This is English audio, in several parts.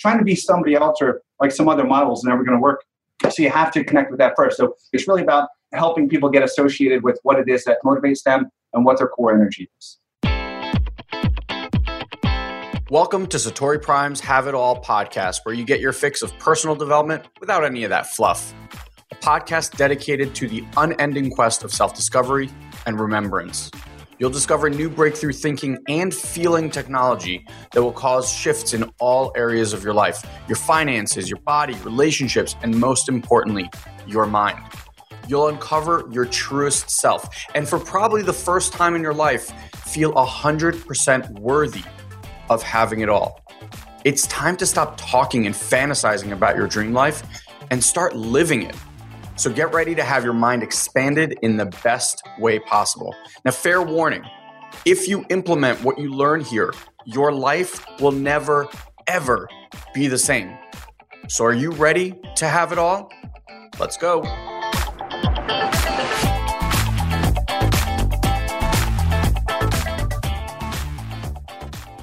trying to be somebody else or like some other model is never going to work. So you have to connect with that first. So it's really about helping people get associated with what it is that motivates them and what their core energy is. Welcome to Satori Prime's Have It All podcast, where you get your fix of personal development without any of that fluff. A podcast dedicated to the unending quest of self discovery and remembrance. You'll discover new breakthrough thinking and feeling technology that will cause shifts in all areas of your life your finances, your body, relationships, and most importantly, your mind. You'll uncover your truest self, and for probably the first time in your life, feel 100% worthy of having it all. It's time to stop talking and fantasizing about your dream life and start living it. So get ready to have your mind expanded in the best way possible. Now, fair warning if you implement what you learn here, your life will never, ever be the same. So, are you ready to have it all? Let's go.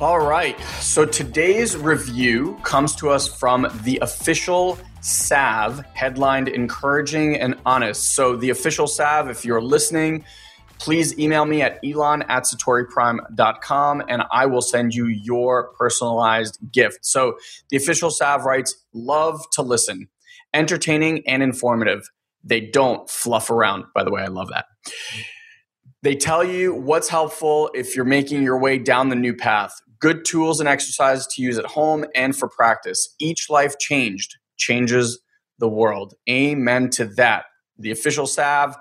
All right. So today's review comes to us from the official Salve, headlined Encouraging and Honest. So, the official Salve, if you're listening, please email me at elon at satoriprime.com and I will send you your personalized gift. So, the official Salve writes Love to listen, entertaining and informative. They don't fluff around. By the way, I love that. They tell you what's helpful if you're making your way down the new path good tools and exercises to use at home and for practice. Each life changed changes the world. Amen to that. The official salve.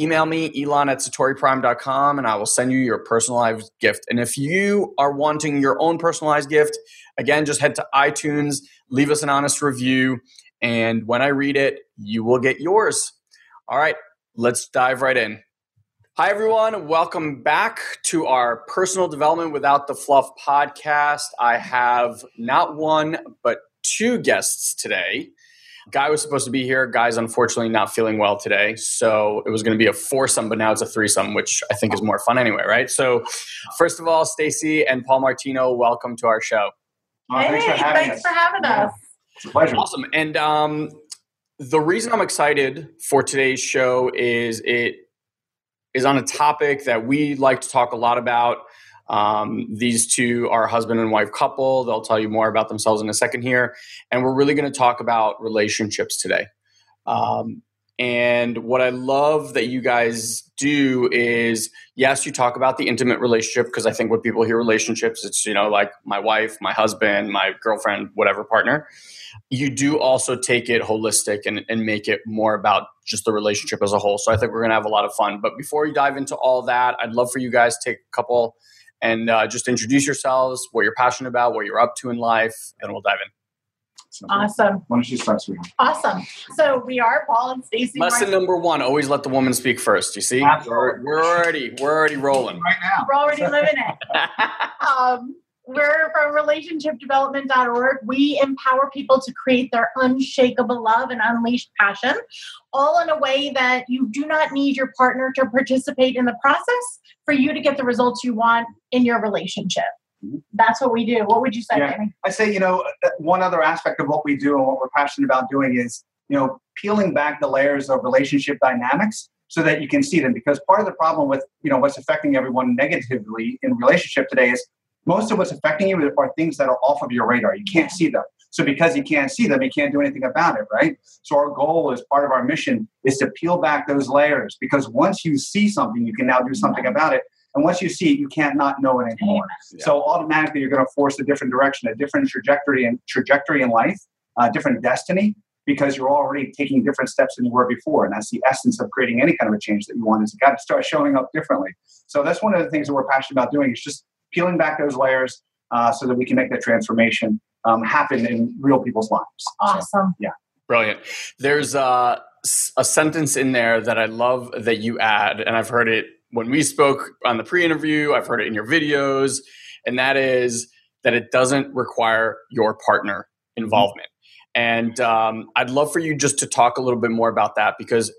Email me, elon at satoriprime.com, and I will send you your personalized gift. And if you are wanting your own personalized gift, again, just head to iTunes, leave us an honest review, and when I read it, you will get yours. All right, let's dive right in. Hi, everyone. Welcome back to our Personal Development Without the Fluff podcast. I have not one, but two guests today. Guy was supposed to be here. Guy's unfortunately not feeling well today. So it was going to be a foursome, but now it's a threesome, which I think is more fun anyway, right? So, first of all, Stacy and Paul Martino, welcome to our show. Hey, thanks for having, thanks us. For having yeah. us. It's a pleasure. Awesome. And um, the reason I'm excited for today's show is it is on a topic that we like to talk a lot about. Um, these two are husband and wife couple. They'll tell you more about themselves in a second here. And we're really going to talk about relationships today. Um, and what I love that you guys do is, yes, you talk about the intimate relationship because I think when people hear relationships, it's, you know, like my wife, my husband, my girlfriend, whatever partner you do also take it holistic and, and make it more about just the relationship as a whole. So I think we're going to have a lot of fun. But before we dive into all that, I'd love for you guys to take a couple and uh, just introduce yourselves, what you're passionate about, what you're up to in life, and we'll dive in. Awesome. Why don't you start, sweetheart? Awesome. So we are Paul and Stacy. Lesson number one: always let the woman speak first. You see, we're, we're, already we're already rolling right now. We're already living it. um, we're from relationshipdevelopment.org. We empower people to create their unshakable love and unleash passion, all in a way that you do not need your partner to participate in the process for you to get the results you want in your relationship. That's what we do. What would you say, yeah. I say, you know, uh, one other aspect of what we do and what we're passionate about doing is, you know, peeling back the layers of relationship dynamics so that you can see them because part of the problem with you know what's affecting everyone negatively in relationship today is most of what's affecting you are things that are off of your radar. You can't see them. So because you can't see them, you can't do anything about it, right? So our goal as part of our mission is to peel back those layers because once you see something, you can now do something about it. And once you see it, you can't not know it anymore. Yeah. So automatically you're going to force a different direction, a different trajectory and trajectory in life, a different destiny, because you're already taking different steps than you were before. And that's the essence of creating any kind of a change that you want is you got to start showing up differently. So that's one of the things that we're passionate about doing is just peeling back those layers uh, so that we can make that transformation um, happen in real people's lives. Awesome. So, yeah. Brilliant. There's uh, a sentence in there that I love that you add, and I've heard it when we spoke on the pre interview, I've heard it in your videos, and that is that it doesn't require your partner involvement. And um, I'd love for you just to talk a little bit more about that because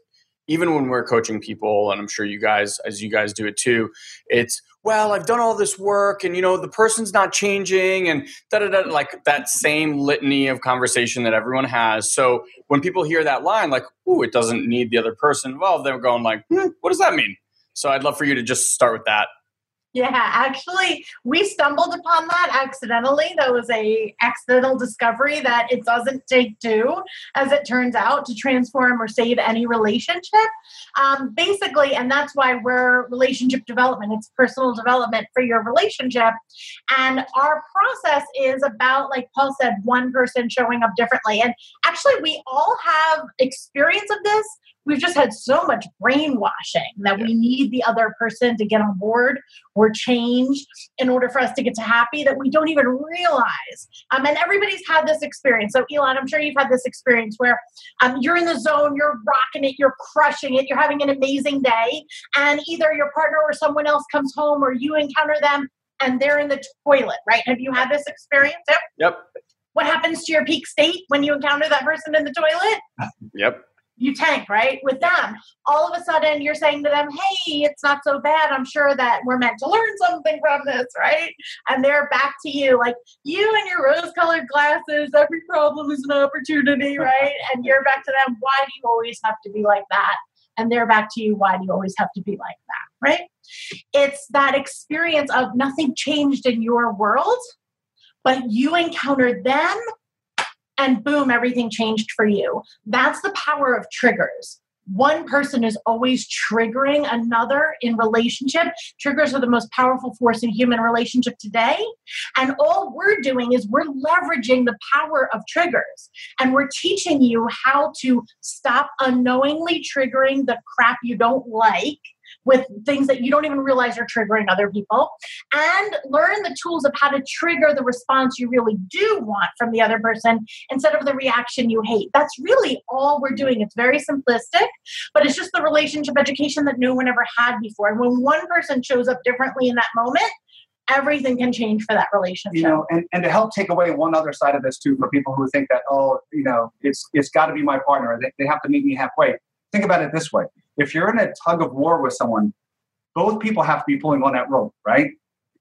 even when we're coaching people, and I'm sure you guys, as you guys do it too, it's well, I've done all this work and, you know, the person's not changing and da da da, like that same litany of conversation that everyone has. So when people hear that line, like, ooh, it doesn't need the other person involved, they're going like, hmm, what does that mean? So I'd love for you to just start with that. Yeah, actually, we stumbled upon that accidentally. That was a accidental discovery that it doesn't take two, as it turns out, to transform or save any relationship. Um, basically, and that's why we're relationship development. It's personal development for your relationship, and our process is about, like Paul said, one person showing up differently. And actually, we all have experience of this we've just had so much brainwashing that we need the other person to get on board or change in order for us to get to happy that we don't even realize. Um, and everybody's had this experience. So, Elon, I'm sure you've had this experience where um, you're in the zone, you're rocking it, you're crushing it, you're having an amazing day, and either your partner or someone else comes home or you encounter them and they're in the toilet, right? Have you had this experience? Yep. Yep. What happens to your peak state when you encounter that person in the toilet? Yep you tank, right? With them, all of a sudden you're saying to them, hey, it's not so bad. I'm sure that we're meant to learn something from this, right? And they're back to you, like you and your rose colored glasses, every problem is an opportunity, right? And you're back to them, why do you always have to be like that? And they're back to you, why do you always have to be like that, right? It's that experience of nothing changed in your world, but you encountered them and boom, everything changed for you. That's the power of triggers. One person is always triggering another in relationship. Triggers are the most powerful force in human relationship today. And all we're doing is we're leveraging the power of triggers. And we're teaching you how to stop unknowingly triggering the crap you don't like with things that you don't even realize are triggering other people and learn the tools of how to trigger the response you really do want from the other person instead of the reaction you hate. That's really all we're doing. It's very simplistic, but it's just the relationship education that no one ever had before. And when one person shows up differently in that moment, everything can change for that relationship. You know, and, and to help take away one other side of this too, for people who think that, oh, you know, it's it's got to be my partner, they, they have to meet me halfway. Think about it this way: if you're in a tug of war with someone, both people have to be pulling on that rope, right?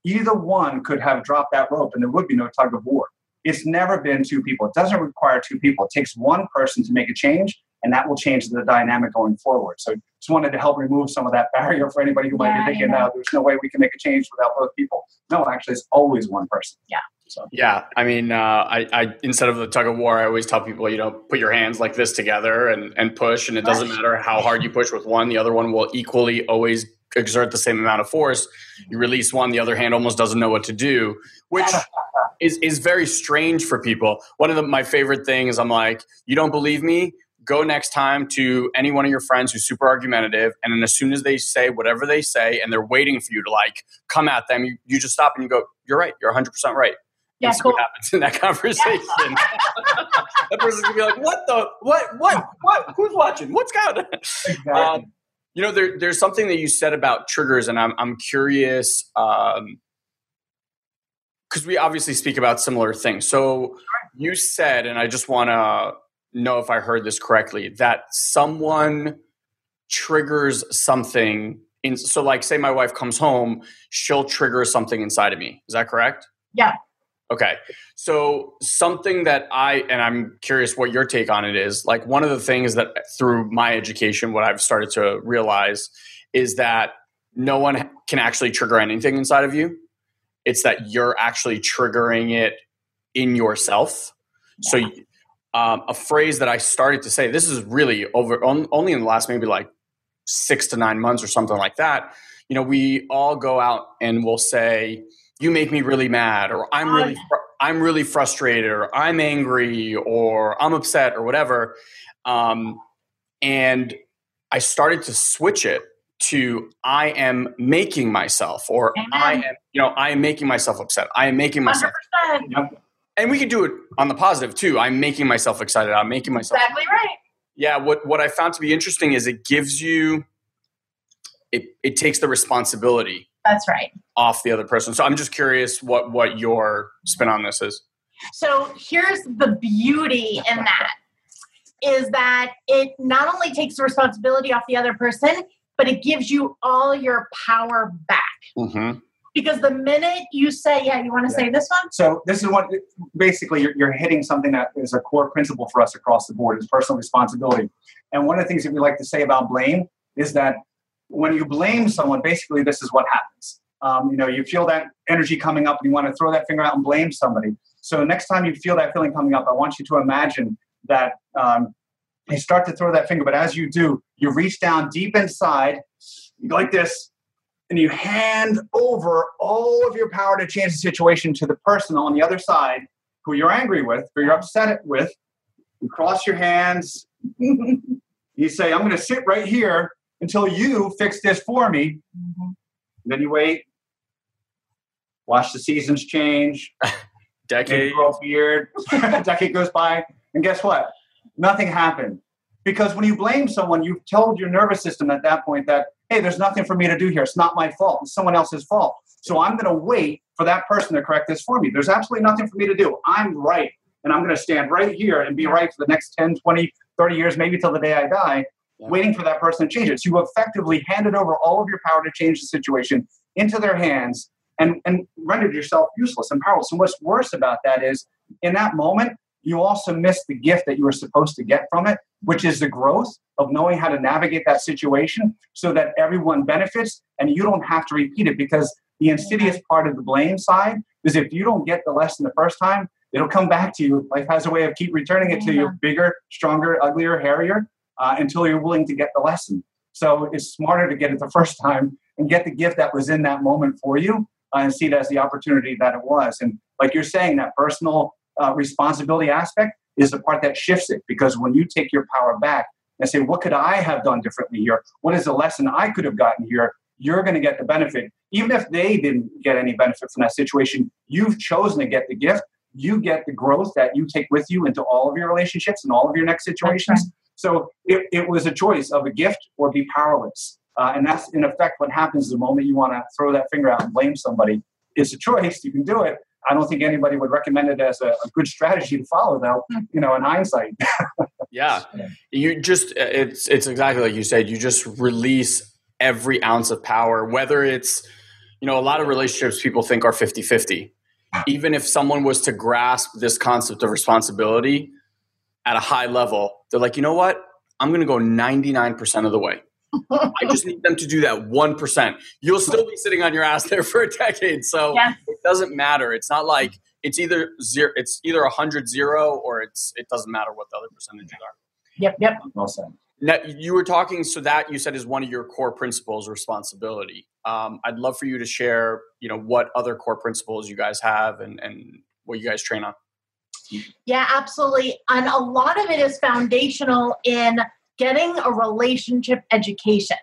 Either one could have dropped that rope and there would be no tug of war. It's never been two people. It doesn't require two people. It takes one person to make a change, and that will change the dynamic going forward. So just wanted to help remove some of that barrier for anybody who might yeah, be thinking, no, there's no way we can make a change without both people. No, actually, it's always one person. Yeah. So. Yeah, I mean, uh, I, I, instead of the tug of war, I always tell people, you know, put your hands like this together and, and push, and it doesn't matter how hard you push with one, the other one will equally always exert the same amount of force. You release one, the other hand almost doesn't know what to do, which is is very strange for people. One of the, my favorite things, I'm like, you don't believe me? Go next time to any one of your friends who's super argumentative, and then as soon as they say whatever they say, and they're waiting for you to like come at them, you, you just stop and you go, "You're right. You're 100 percent right." yeah, see cool. what happens in that conversation. that person's gonna be like, "What the? What? What? What? Who's watching? What's going on?" Exactly. Um, you know, there, there's something that you said about triggers, and I'm I'm curious because um, we obviously speak about similar things. So you said, and I just want to know if I heard this correctly, that someone triggers something. In, so, like, say my wife comes home, she'll trigger something inside of me. Is that correct? Yeah. Okay. So something that I and I'm curious what your take on it is. Like one of the things that through my education what I've started to realize is that no one can actually trigger anything inside of you. It's that you're actually triggering it in yourself. Yeah. So um, a phrase that I started to say this is really over on, only in the last maybe like 6 to 9 months or something like that. You know, we all go out and we'll say you make me really mad or i'm really fr- i'm really frustrated or i'm angry or i'm upset or whatever um, and i started to switch it to i am making myself or Amen. i am you know i am making myself upset i am making myself yep. And we can do it on the positive too i'm making myself excited i'm making myself exactly right yeah what what i found to be interesting is it gives you it, it takes the responsibility that's right. Off the other person. So I'm just curious what what your spin on this is. So here's the beauty in that is that it not only takes the responsibility off the other person, but it gives you all your power back. Mm-hmm. Because the minute you say, yeah, you want to yeah. say this one? So this is what basically you're, you're hitting something that is a core principle for us across the board is personal responsibility. And one of the things that we like to say about blame is that when you blame someone, basically this is what happens. Um, you know, you feel that energy coming up and you want to throw that finger out and blame somebody. So next time you feel that feeling coming up, I want you to imagine that um, you start to throw that finger, but as you do, you reach down deep inside, you go like this, and you hand over all of your power to change the situation to the person on the other side who you're angry with, or you're upset with. You cross your hands. you say, I'm going to sit right here until you fix this for me. Mm-hmm. Then you wait, watch the seasons change. decade grow beard. decade goes by, and guess what? Nothing happened because when you blame someone, you've told your nervous system at that point that hey, there's nothing for me to do here. It's not my fault. It's someone else's fault. So I'm going to wait for that person to correct this for me. There's absolutely nothing for me to do. I'm right. And I'm going to stand right here and be right for the next 10, 20, 30 years, maybe till the day I die, yeah. waiting for that person to change it. So you effectively handed over all of your power to change the situation into their hands and, and rendered yourself useless and powerless. And what's worse about that is in that moment, you also miss the gift that you were supposed to get from it, which is the growth of knowing how to navigate that situation so that everyone benefits and you don't have to repeat it because the insidious part of the blame side is if you don't get the lesson the first time, it'll come back to you. Life has a way of keep returning it to you bigger, stronger, uglier, hairier uh, until you're willing to get the lesson. So it's smarter to get it the first time and get the gift that was in that moment for you uh, and see it as the opportunity that it was. And like you're saying, that personal uh, responsibility aspect is the part that shifts it because when you take your power back and say, What could I have done differently here? What is the lesson I could have gotten here? You're going to get the benefit. Even if they didn't get any benefit from that situation, you've chosen to get the gift. You get the growth that you take with you into all of your relationships and all of your next situations. Right. So it, it was a choice of a gift or be powerless. Uh, and that's in effect what happens the moment you want to throw that finger out and blame somebody. It's a choice. You can do it. I don't think anybody would recommend it as a, a good strategy to follow, though. Hmm. You know, in hindsight. yeah, you just it's it's exactly like you said. You just release every ounce of power, whether it's you know a lot of relationships people think are 50-50. Even if someone was to grasp this concept of responsibility at a high level, they're like, you know what? I'm going to go 99% of the way. I just need them to do that 1%. You'll still be sitting on your ass there for a decade. So yes. it doesn't matter. It's not like it's either zero, it's either 100 zero or it's, it doesn't matter what the other percentages are. Yep. Yep. Well said. Now, you were talking, so that you said is one of your core principles, responsibility. Um, I'd love for you to share, you know, what other core principles you guys have and, and what you guys train on. Yeah, absolutely. And a lot of it is foundational in getting a relationship education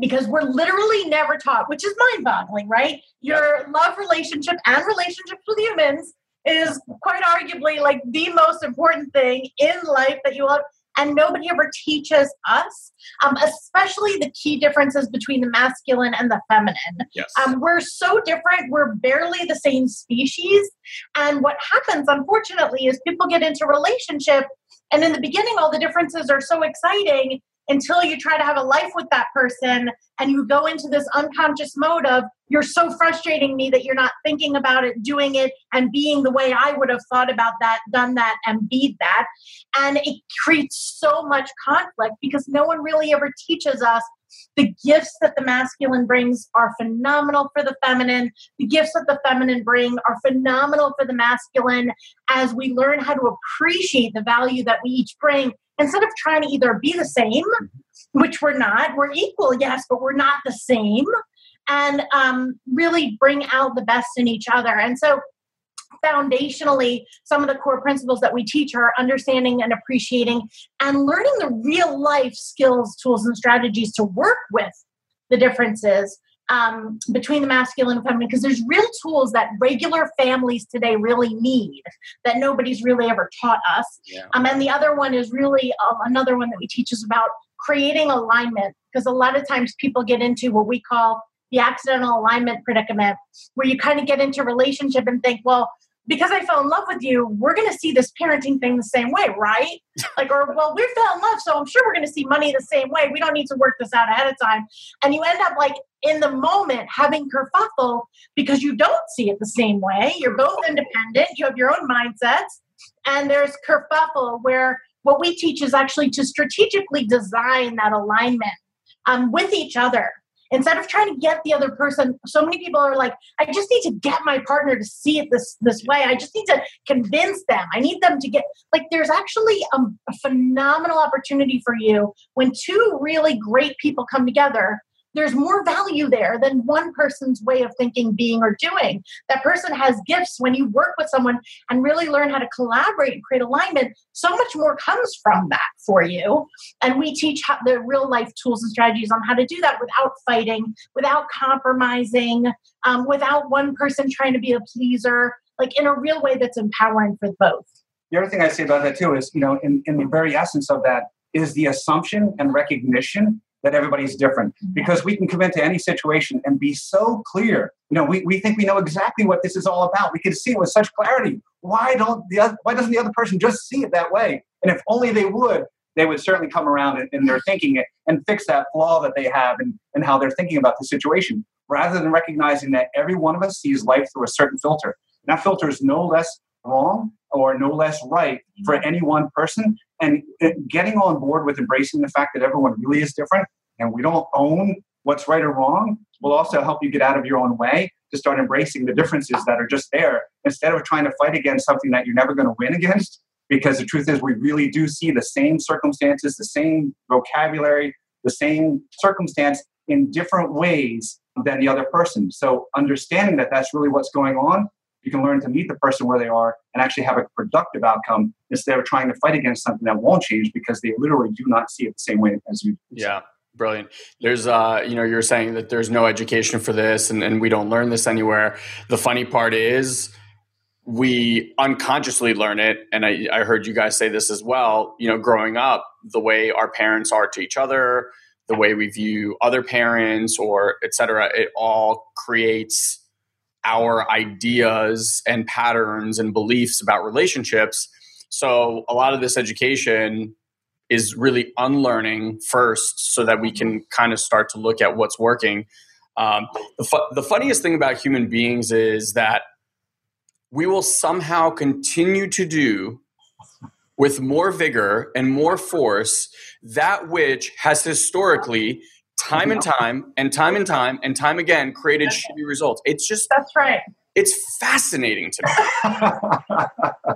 because we're literally never taught, which is mind boggling, right? Your love relationship and relationships with humans is quite arguably like the most important thing in life that you love. And nobody ever teaches us, um, especially the key differences between the masculine and the feminine. Yes. Um, we're so different. We're barely the same species. And what happens, unfortunately, is people get into relationship and in the beginning, all the differences are so exciting until you try to have a life with that person and you go into this unconscious mode of, you're so frustrating me that you're not thinking about it, doing it, and being the way I would have thought about that, done that, and be that. And it creates so much conflict because no one really ever teaches us the gifts that the masculine brings are phenomenal for the feminine. The gifts that the feminine bring are phenomenal for the masculine as we learn how to appreciate the value that we each bring instead of trying to either be the same, which we're not, we're equal, yes, but we're not the same, and um, really bring out the best in each other. And so foundationally, some of the core principles that we teach are understanding and appreciating and learning the real life skills, tools, and strategies to work with the differences um, between the masculine and feminine because there's real tools that regular families today really need that nobody's really ever taught us. Yeah. Um, and the other one is really uh, another one that we teach is about creating alignment because a lot of times people get into what we call the accidental alignment predicament where you kind of get into relationship and think well because I fell in love with you, we're going to see this parenting thing the same way, right? like, or, well, we fell in love, so I'm sure we're going to see money the same way. We don't need to work this out ahead of time. And you end up like in the moment having kerfuffle because you don't see it the same way. You're both independent, you have your own mindsets, and there's kerfuffle where what we teach is actually to strategically design that alignment um, with each other instead of trying to get the other person so many people are like i just need to get my partner to see it this this way. I just need to convince them. I need them to get like there's actually a, a phenomenal opportunity for you when two really great people come together there's more value there than one person's way of thinking, being, or doing. That person has gifts. When you work with someone and really learn how to collaborate and create alignment, so much more comes from that for you. And we teach how, the real life tools and strategies on how to do that without fighting, without compromising, um, without one person trying to be a pleaser, like in a real way that's empowering for both. The other thing I say about that too is, you know, in, in the very essence of that is the assumption and recognition that everybody's different because we can come into any situation and be so clear. You know, we, we think we know exactly what this is all about. We can see it with such clarity. Why don't the other, why doesn't the other person just see it that way? And if only they would, they would certainly come around in, in their thinking and fix that flaw that they have and, and how they're thinking about the situation, rather than recognizing that every one of us sees life through a certain filter. And that filter is no less wrong or no less right for any one person. And uh, getting on board with embracing the fact that everyone really is different and we don't own what's right or wrong will also help you get out of your own way to start embracing the differences that are just there instead of trying to fight against something that you're never going to win against. Because the truth is, we really do see the same circumstances, the same vocabulary, the same circumstance in different ways than the other person. So, understanding that that's really what's going on you can learn to meet the person where they are and actually have a productive outcome instead of trying to fight against something that won't change because they literally do not see it the same way as you. Yeah. Brilliant. There's, uh, you know, you're saying that there's no education for this and, and we don't learn this anywhere. The funny part is we unconsciously learn it. And I, I heard you guys say this as well, you know, growing up, the way our parents are to each other, the way we view other parents or et cetera, it all creates our ideas and patterns and beliefs about relationships. So a lot of this education is really unlearning first so that we can kind of start to look at what's working. Um, the, fu- the funniest thing about human beings is that we will somehow continue to do with more vigor and more force that which has historically time and time and time and time and time again created shitty results. It's just that's right. It's fascinating to me.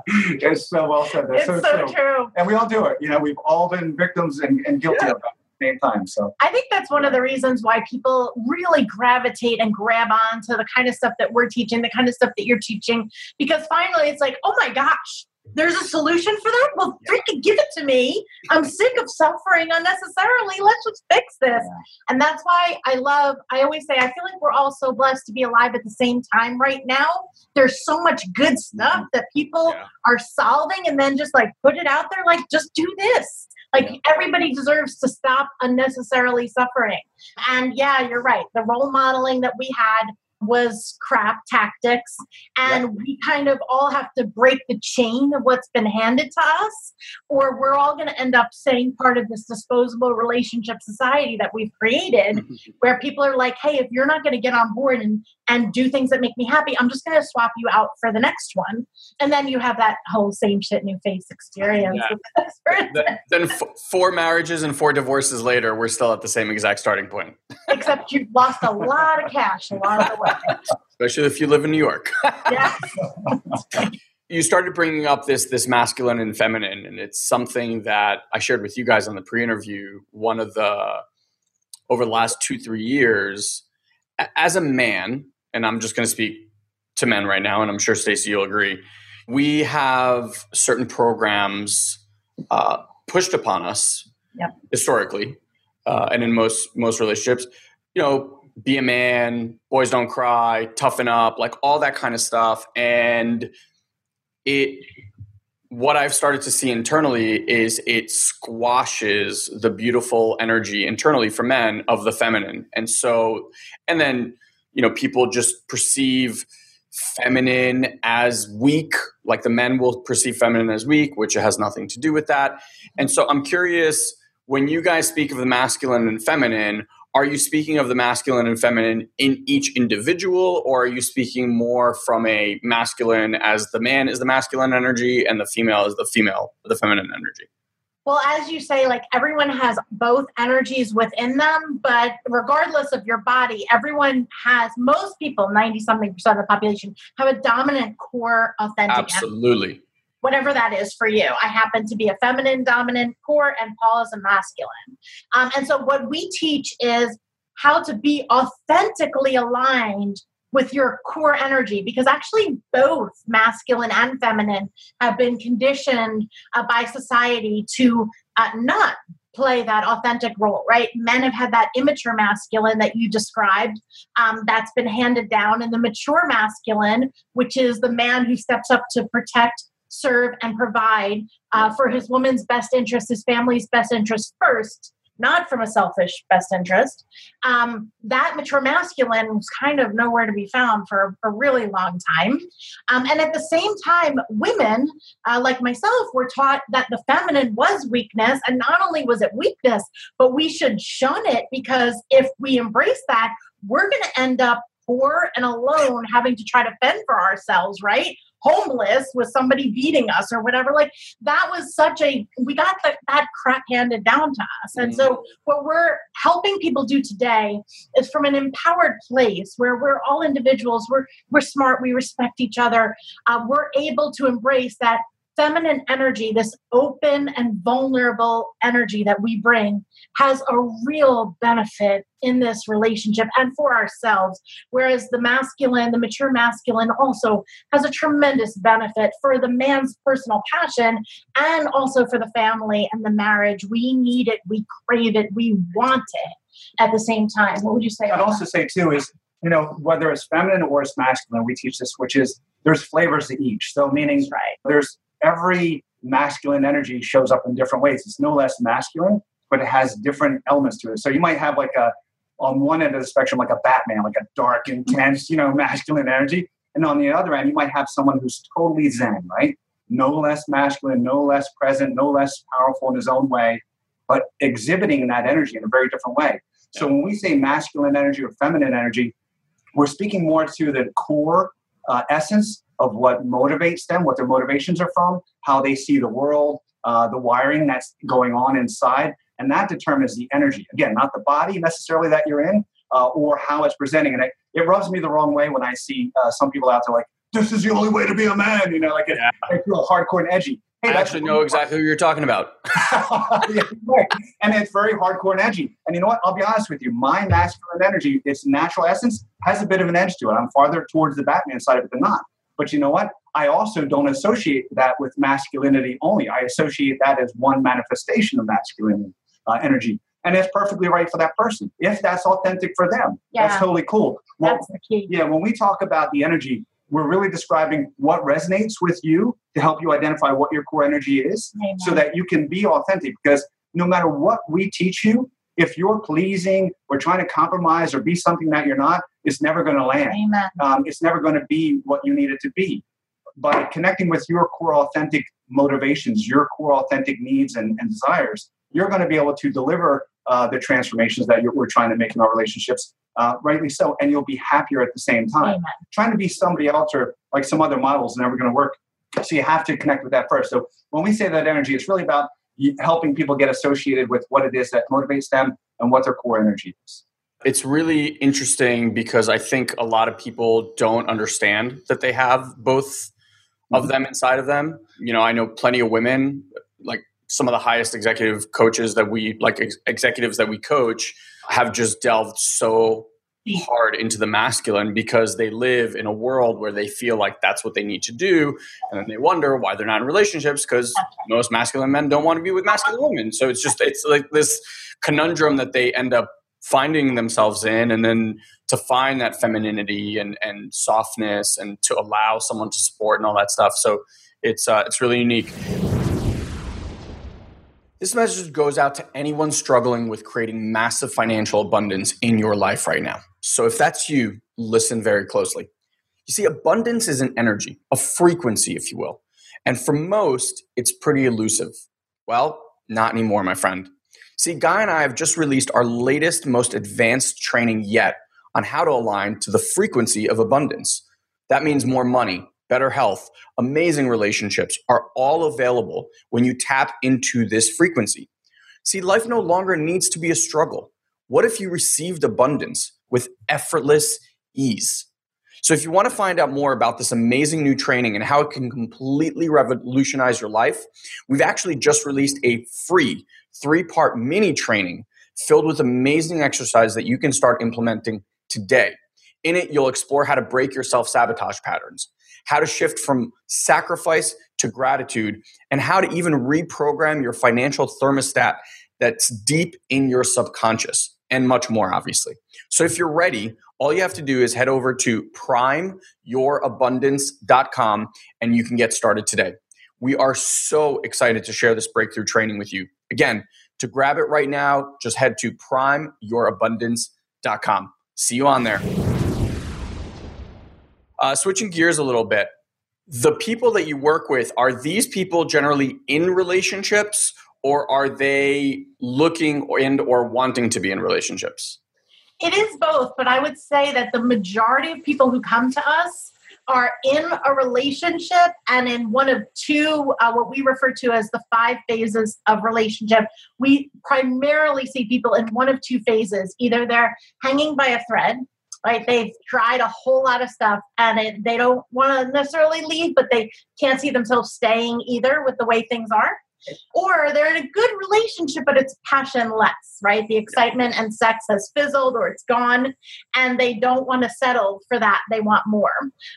it's so well said. That's it's so, so true. true. And we all do it. You know, we've all been victims and, and guilty yeah. of it at the same time. So I think that's one of the reasons why people really gravitate and grab on to the kind of stuff that we're teaching, the kind of stuff that you're teaching, because finally it's like, oh my gosh, there's a solution for that? Well, freaking give it to me. I'm sick of suffering unnecessarily. Let's just fix this. Yeah. And that's why I love, I always say, I feel like we're all so blessed to be alive at the same time right now. There's so much good stuff that people yeah. are solving and then just like put it out there, like, just do this. Like everybody deserves to stop unnecessarily suffering. And yeah, you're right. The role modeling that we had was crap tactics. And yep. we kind of all have to break the chain of what's been handed to us, or we're all going to end up staying part of this disposable relationship society that we've created, where people are like, hey, if you're not going to get on board and, and do things that make me happy, I'm just going to swap you out for the next one. And then you have that whole same shit, new face experience. Yeah. then, then f- four marriages and four divorces later, we're still at the same exact starting point. Except you've lost a lot of cash along the way. Especially if you live in New York. yeah. you started bringing up this this masculine and feminine, and it's something that I shared with you guys on the pre-interview. One of the over the last two three years, as a man, and I'm just going to speak to men right now, and I'm sure Stacy you'll agree. We have certain programs uh, pushed upon us yep. historically, uh, and in most most relationships. You know, be a man, boys don't cry, toughen up, like all that kind of stuff. And it, what I've started to see internally is it squashes the beautiful energy internally for men of the feminine. And so, and then, you know, people just perceive feminine as weak, like the men will perceive feminine as weak, which has nothing to do with that. And so I'm curious when you guys speak of the masculine and feminine, are you speaking of the masculine and feminine in each individual or are you speaking more from a masculine as the man is the masculine energy and the female is the female the feminine energy? Well as you say like everyone has both energies within them but regardless of your body everyone has most people 90 something percent of the population have a dominant core authentic absolutely. energy whatever that is for you. I happen to be a feminine dominant core, and Paul is a masculine. Um, and so, what we teach is how to be authentically aligned with your core energy because actually both masculine and feminine have been conditioned uh, by society to uh, not play that authentic role, right? Men have had that immature masculine that you described um, that's been handed down, and the mature masculine, which is the man who steps up to protect serve and provide uh, for his woman's best interest, his family's best interest first, not from a selfish best interest. Um, that mature masculine was kind of nowhere to be found for a really long time. Um, and at the same time, women, uh, like myself, were taught that the feminine was weakness. And not only was it weakness, but we should shun it because if we embrace that, we're going to end up poor and alone having to try to fend for ourselves, right? Homeless with somebody beating us or whatever. Like that was such a we got the, that crap handed down to us. And so mm-hmm. what we're helping people do today is from an empowered place where we're all individuals. We're we're smart. We respect each other. Uh, we're able to embrace that feminine energy, this open and vulnerable energy that we bring, has a real benefit in this relationship and for ourselves. Whereas the masculine, the mature masculine, also has a tremendous benefit for the man's personal passion and also for the family and the marriage. We need it, we crave it, we want it at the same time. What would you say? I'd also say, too, is you know, whether it's feminine or it's masculine, we teach this, which is there's flavors to each. So, meaning right. there's every masculine energy shows up in different ways. It's no less masculine, but it has different elements to it. So you might have like a on one end of the spectrum, like a Batman, like a dark, intense, you know, masculine energy. And on the other end, you might have someone who's totally zen, right? No less masculine, no less present, no less powerful in his own way, but exhibiting that energy in a very different way. So when we say masculine energy or feminine energy, we're speaking more to the core uh, essence of what motivates them, what their motivations are from, how they see the world, uh, the wiring that's going on inside. And that determines the energy. Again, not the body necessarily that you're in uh, or how it's presenting. And it, it rubs me the wrong way when I see uh, some people out there like, this is the only way to be a man, you know, like it, yeah. they feel hardcore and edgy. Hey, I actually know exactly who you're talking about. and it's very hardcore and edgy. And you know what? I'll be honest with you. My masculine energy, its natural essence, has a bit of an edge to it. I'm farther towards the Batman side of it than not. But you know what? I also don't associate that with masculinity only. I associate that as one manifestation of masculine uh, energy. And it's perfectly right for that person if that's authentic for them. Yeah. That's totally cool. Well, that's the key. Yeah, when we talk about the energy, we're really describing what resonates with you to help you identify what your core energy is Amen. so that you can be authentic. Because no matter what we teach you, if you're pleasing or trying to compromise or be something that you're not, it's never going to land. Um, it's never going to be what you need it to be. By connecting with your core authentic motivations, your core authentic needs and, and desires, you're going to be able to deliver uh, the transformations that we're trying to make in our relationships, uh, rightly so, and you'll be happier at the same time. Amen. Trying to be somebody else or like some other models is never going to work. So you have to connect with that first. So when we say that energy, it's really about helping people get associated with what it is that motivates them and what their core energy is. It's really interesting because I think a lot of people don't understand that they have both of mm-hmm. them inside of them. You know, I know plenty of women, like some of the highest executive coaches that we like ex- executives that we coach have just delved so hard into the masculine because they live in a world where they feel like that's what they need to do. And then they wonder why they're not in relationships because most masculine men don't want to be with masculine women. So it's just it's like this conundrum that they end up finding themselves in. And then to find that femininity and and softness and to allow someone to support and all that stuff. So it's uh, it's really unique this message goes out to anyone struggling with creating massive financial abundance in your life right now. So if that's you, listen very closely. You see, abundance is an energy, a frequency, if you will. And for most, it's pretty elusive. Well, not anymore, my friend. See, Guy and I have just released our latest, most advanced training yet on how to align to the frequency of abundance. That means more money, better health, amazing relationships are all available when you tap into this frequency. See, life no longer needs to be a struggle. What if you received abundance with effortless ease? So, if you want to find out more about this amazing new training and how it can completely revolutionize your life, we've actually just released a free three part mini training filled with amazing exercises that you can start implementing today. In it, you'll explore how to break your self sabotage patterns, how to shift from sacrifice to gratitude, and how to even reprogram your financial thermostat that's deep in your subconscious, and much more, obviously. So if you're ready, all you have to do is head over to primeyourabundance.com and you can get started today. We are so excited to share this breakthrough training with you. Again, to grab it right now, just head to primeyourabundance.com. See you on there. Uh, switching gears a little bit, the people that you work with are these people generally in relationships or are they looking and or wanting to be in relationships? It is both, but I would say that the majority of people who come to us are in a relationship and in one of two, uh, what we refer to as the five phases of relationship. We primarily see people in one of two phases. Either they're hanging by a thread, right? They've tried a whole lot of stuff and it, they don't want to necessarily leave, but they can't see themselves staying either with the way things are. Or they're in a good relationship but it's passionless right? The excitement and sex has fizzled or it's gone and they don't want to settle for that. They want more.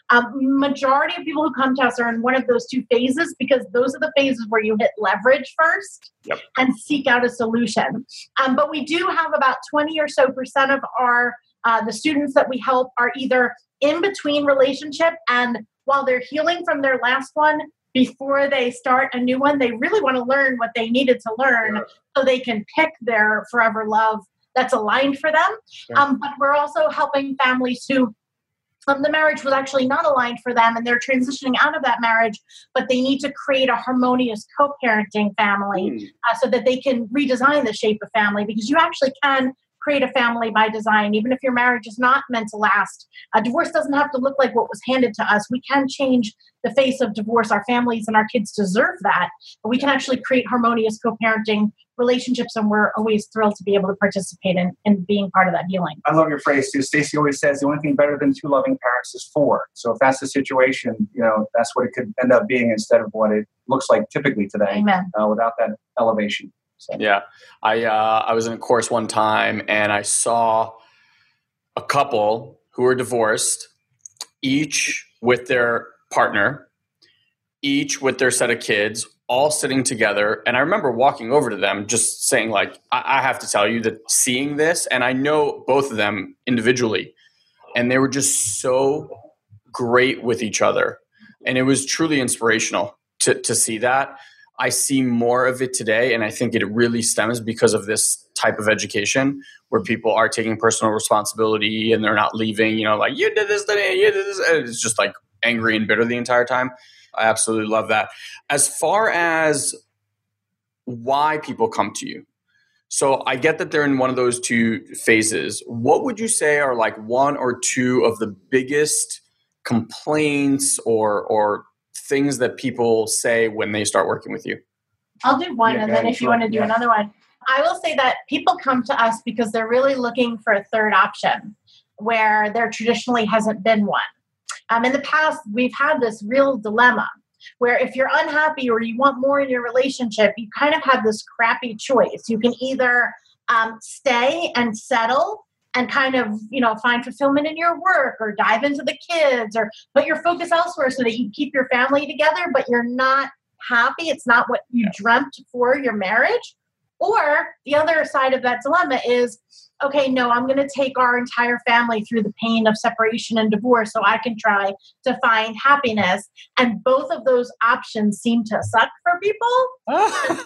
Um, majority of people who come to us are in one of those two phases because those are the phases where you hit leverage first yep. and seek out a solution. Um, but we do have about 20 or so percent of our uh, the students that we help are either in between relationship and while they're healing from their last one before they start a new one, they really want to learn what they needed to learn so they can pick their forever love that's aligned for them. Um, but we're also helping families who um, the marriage was actually not aligned for them and they're transitioning out of that marriage, but they need to create a harmonious co parenting family mm. uh, so that they can redesign the shape of family because you actually can create a family by design, even if your marriage is not meant to last. A divorce doesn't have to look like what was handed to us. We can change the face of divorce. Our families and our kids deserve that. But we can actually create harmonious co parenting relationships, and we're always thrilled to be able to participate in, in being part of that healing. I love your phrase too. Stacy always says the only thing better than two loving parents is four. So if that's the situation, you know, that's what it could end up being instead of what it looks like typically today. Uh, without that elevation. So. Yeah, I uh, I was in a course one time and I saw a couple who were divorced, each with their partner, each with their set of kids, all sitting together. And I remember walking over to them, just saying like, I, I have to tell you that seeing this, and I know both of them individually, and they were just so great with each other, and it was truly inspirational to to see that. I see more of it today, and I think it really stems because of this type of education where people are taking personal responsibility and they're not leaving, you know, like you did this today, you did this. And it's just like angry and bitter the entire time. I absolutely love that. As far as why people come to you, so I get that they're in one of those two phases. What would you say are like one or two of the biggest complaints or or things that people say when they start working with you? I'll do one, yeah, and then if sure. you want to do yeah. another one. I will say that people come to us because they're really looking for a third option where there traditionally hasn't been one. Um, in the past, we've had this real dilemma where if you're unhappy or you want more in your relationship, you kind of have this crappy choice. You can either um, stay and settle and kind of you know find fulfillment in your work or dive into the kids or put your focus elsewhere so that you keep your family together but you're not happy. It's not what you dreamt for your marriage. Or the other side of that dilemma is okay no i'm going to take our entire family through the pain of separation and divorce so i can try to find happiness. And both of those options seem to suck for people.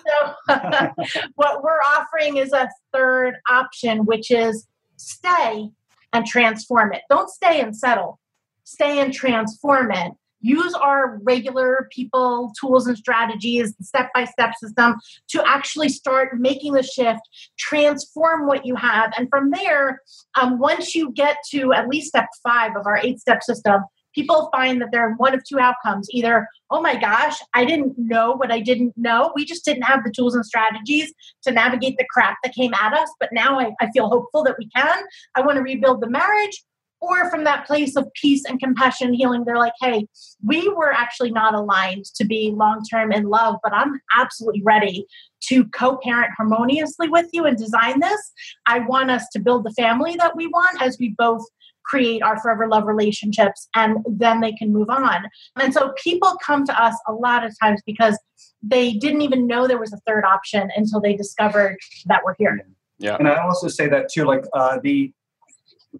So what we're offering is a third option which is stay and transform it. Don't stay and settle. stay and transform it use our regular people tools and strategies step by step system to actually start making the shift transform what you have and from there um, once you get to at least step five of our eight step system people find that there are one of two outcomes either oh my gosh i didn't know what i didn't know. We just didn't have the tools and strategies to navigate the crap that came at us but now i, I feel hopeful that we can. I want to rebuild the marriage or from that place of peace and compassion healing they're like hey we were actually not aligned to be long term in love but i'm absolutely ready to co-parent harmoniously with you and design this. I want us to build the family that we want as we both create our forever love relationships and then they can move on and so people come to us a lot of times because they didn't even know there was a third option until they discovered that we're here yeah and i also say that too like uh, the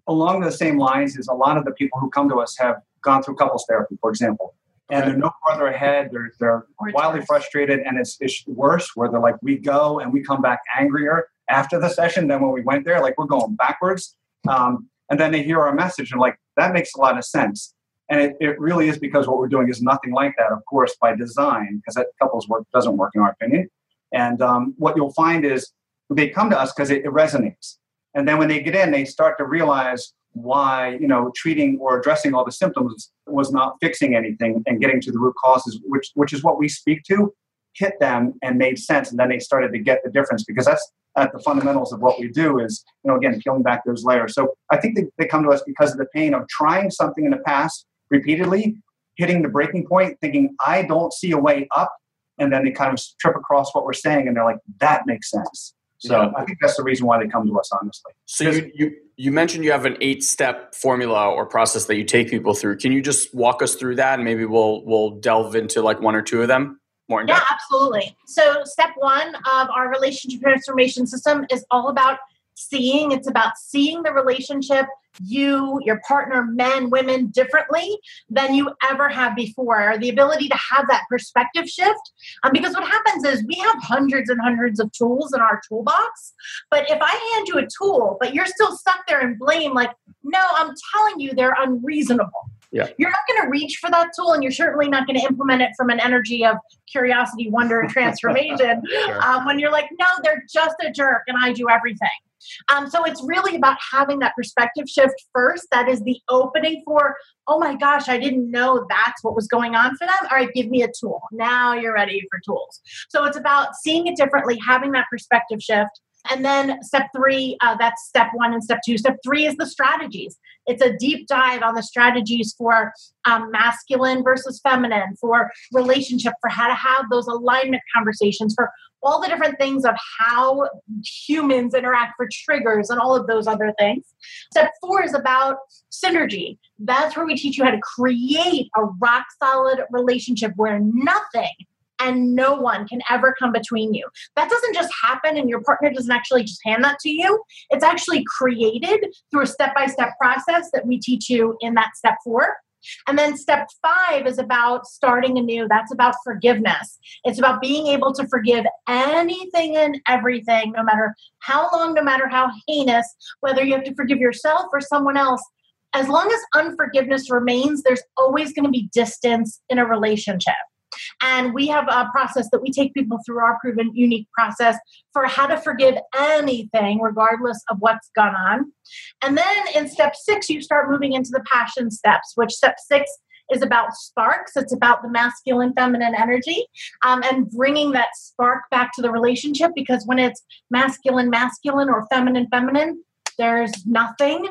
along the same lines is a lot of the people who come to us have gone through couples therapy, for example, and they're no further ahead. They're they're wildly frustrated, and it's it's worse where they're like, we go and we come back angrier after the session than when we went there. Like we're going backwards. Um, and then they hear our message and like that makes a lot of sense. And it, it really is because what we're doing is nothing like that, of course, by design, because that couples work doesn't work in our opinion. And um, what you'll find is they come to us because it, it resonates. And then when they get in, they start to realize why, you know, treating or addressing all the symptoms was not fixing anything and getting to the root causes, which which is what we speak to, hit them and made sense. And then they started to get the difference because that's at the fundamentals of what we do is, you know, again, peeling back those layers. So I think they, they come to us because of the pain of trying something in the past repeatedly, hitting the breaking point, thinking, I don't see a way up. And then they kind of trip across what we're saying and they're like, that makes sense. So yeah. I think that's the reason why they come to us, honestly. So you, you you mentioned you have an eight step formula or process that you take people through. Can you just walk us through that, and maybe we'll we'll delve into like one or two of them more in depth? Yeah, absolutely. So step one of our relationship transformation system is all about seeing. It's about seeing the relationship you, your partner, men, women differently than you ever have before. The ability to have that perspective shift. Um, because what happens is we have hundreds and hundreds of tools in our toolbox. But if I hand you a tool, but you're still stuck there and blame, like, no, I'm telling you, they're unreasonable. Yeah. You're not going to reach for that tool, and you're certainly not going to implement it from an energy of curiosity, wonder, and transformation. sure. um, when you're like, no, they're just a jerk, and I do everything. Um, so it's really about having that perspective shift first. That is the opening for, oh my gosh, I didn't know that's what was going on for them. All right, give me a tool. Now you're ready for tools. So it's about seeing it differently, having that perspective shift. And then step three, uh, that's step one and step two. Step three is the strategies. It's a deep dive on the strategies for um, masculine versus feminine, for relationship, for how to have those alignment conversations, for all the different things of how humans interact for triggers and all of those other things. Step four is about synergy. That's where we teach you how to create a rock solid relationship where nothing and no one can ever come between you. That doesn't just happen and your partner doesn't actually just hand that to you. It's actually created through a step by step process that we teach you in that step four. And then step five is about starting anew. That's about forgiveness. It's about being able to forgive anything and everything, no matter how long, no matter how heinous, whether you have to forgive yourself or someone else. As long as unforgiveness remains, there's always going to be distance in a relationship. And we have a process that we take people through our proven unique process for how to forgive anything, regardless of what's gone on. And then in step six, you start moving into the passion steps, which step six is about sparks. It's about the masculine, feminine energy um, and bringing that spark back to the relationship because when it's masculine, masculine, or feminine, feminine, there's nothing.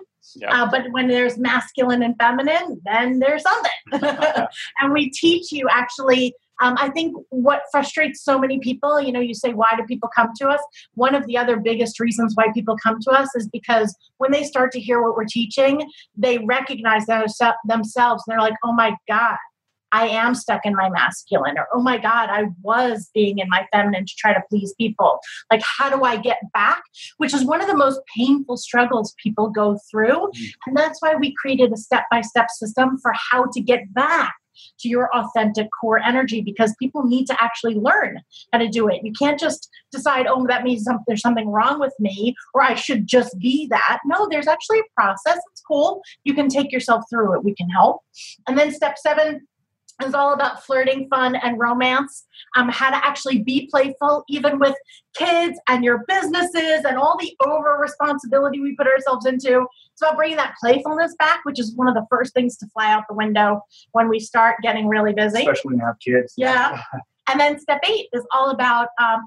Uh, but when there's masculine and feminine, then there's something. and we teach you actually um, I think what frustrates so many people, you know, you say, why do people come to us? One of the other biggest reasons why people come to us is because when they start to hear what we're teaching, they recognize themselves and they're like, oh my God, I am stuck in my masculine, or oh my God, I was being in my feminine to try to please people. Like, how do I get back? Which is one of the most painful struggles people go through. Mm. And that's why we created a step by step system for how to get back to your authentic core energy because people need to actually learn how to do it. You can't just decide, oh, that means there's something wrong with me or I should just be that. No, there's actually a process. It's cool. You can take yourself through it. We can help. And then step seven, is all about flirting, fun, and romance. Um, how to actually be playful, even with kids and your businesses and all the over responsibility we put ourselves into. It's about bringing that playfulness back, which is one of the first things to fly out the window when we start getting really busy. Especially when you have kids. Yeah. And then step eight is all about um,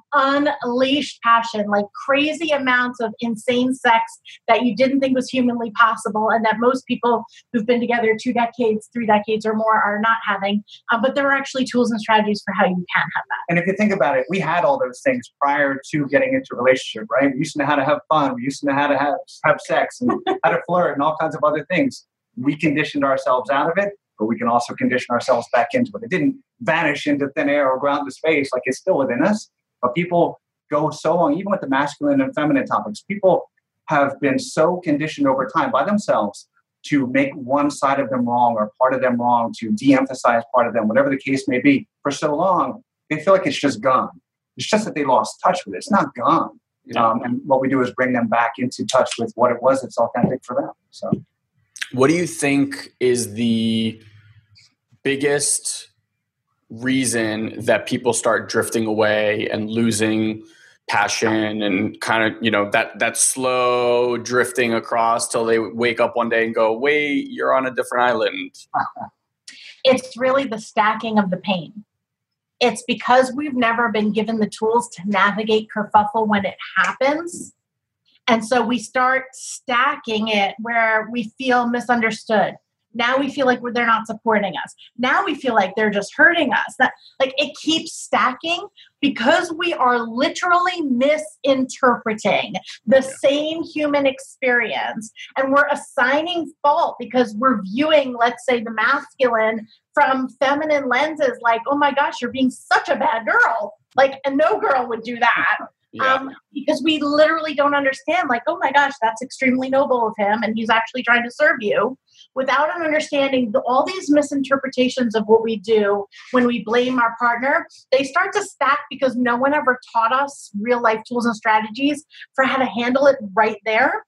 unleashed passion, like crazy amounts of insane sex that you didn't think was humanly possible, and that most people who've been together two decades, three decades or more are not having. Um, but there are actually tools and strategies for how you can have that. And if you think about it, we had all those things prior to getting into a relationship, right? We used to know how to have fun, we used to know how to have, have sex and how to flirt and all kinds of other things. We conditioned ourselves out of it but we can also condition ourselves back into it. It didn't vanish into thin air or ground to space, like it's still within us. But people go so long, even with the masculine and feminine topics, people have been so conditioned over time by themselves to make one side of them wrong or part of them wrong, to de emphasize part of them, whatever the case may be, for so long, they feel like it's just gone. It's just that they lost touch with it. It's not gone. Um, and what we do is bring them back into touch with what it was that's authentic for them. So, what do you think is the biggest reason that people start drifting away and losing passion and kind of you know that that slow drifting across till they wake up one day and go wait you're on a different island. It's really the stacking of the pain. It's because we've never been given the tools to navigate kerfuffle when it happens and so we start stacking it where we feel misunderstood. Now we feel like they're not supporting us. Now we feel like they're just hurting us. That like it keeps stacking because we are literally misinterpreting the same human experience. And we're assigning fault because we're viewing let's say the masculine from feminine lenses like oh my gosh you're being such a bad girl. Like and no girl would do that yeah. um, because we literally don't understand like oh my gosh that's extremely noble of him and he's actually trying to serve you without an understanding all these misinterpretations of what we do when we blame our partner they start to stack because no one ever taught us real life tools and strategies for how to handle it right there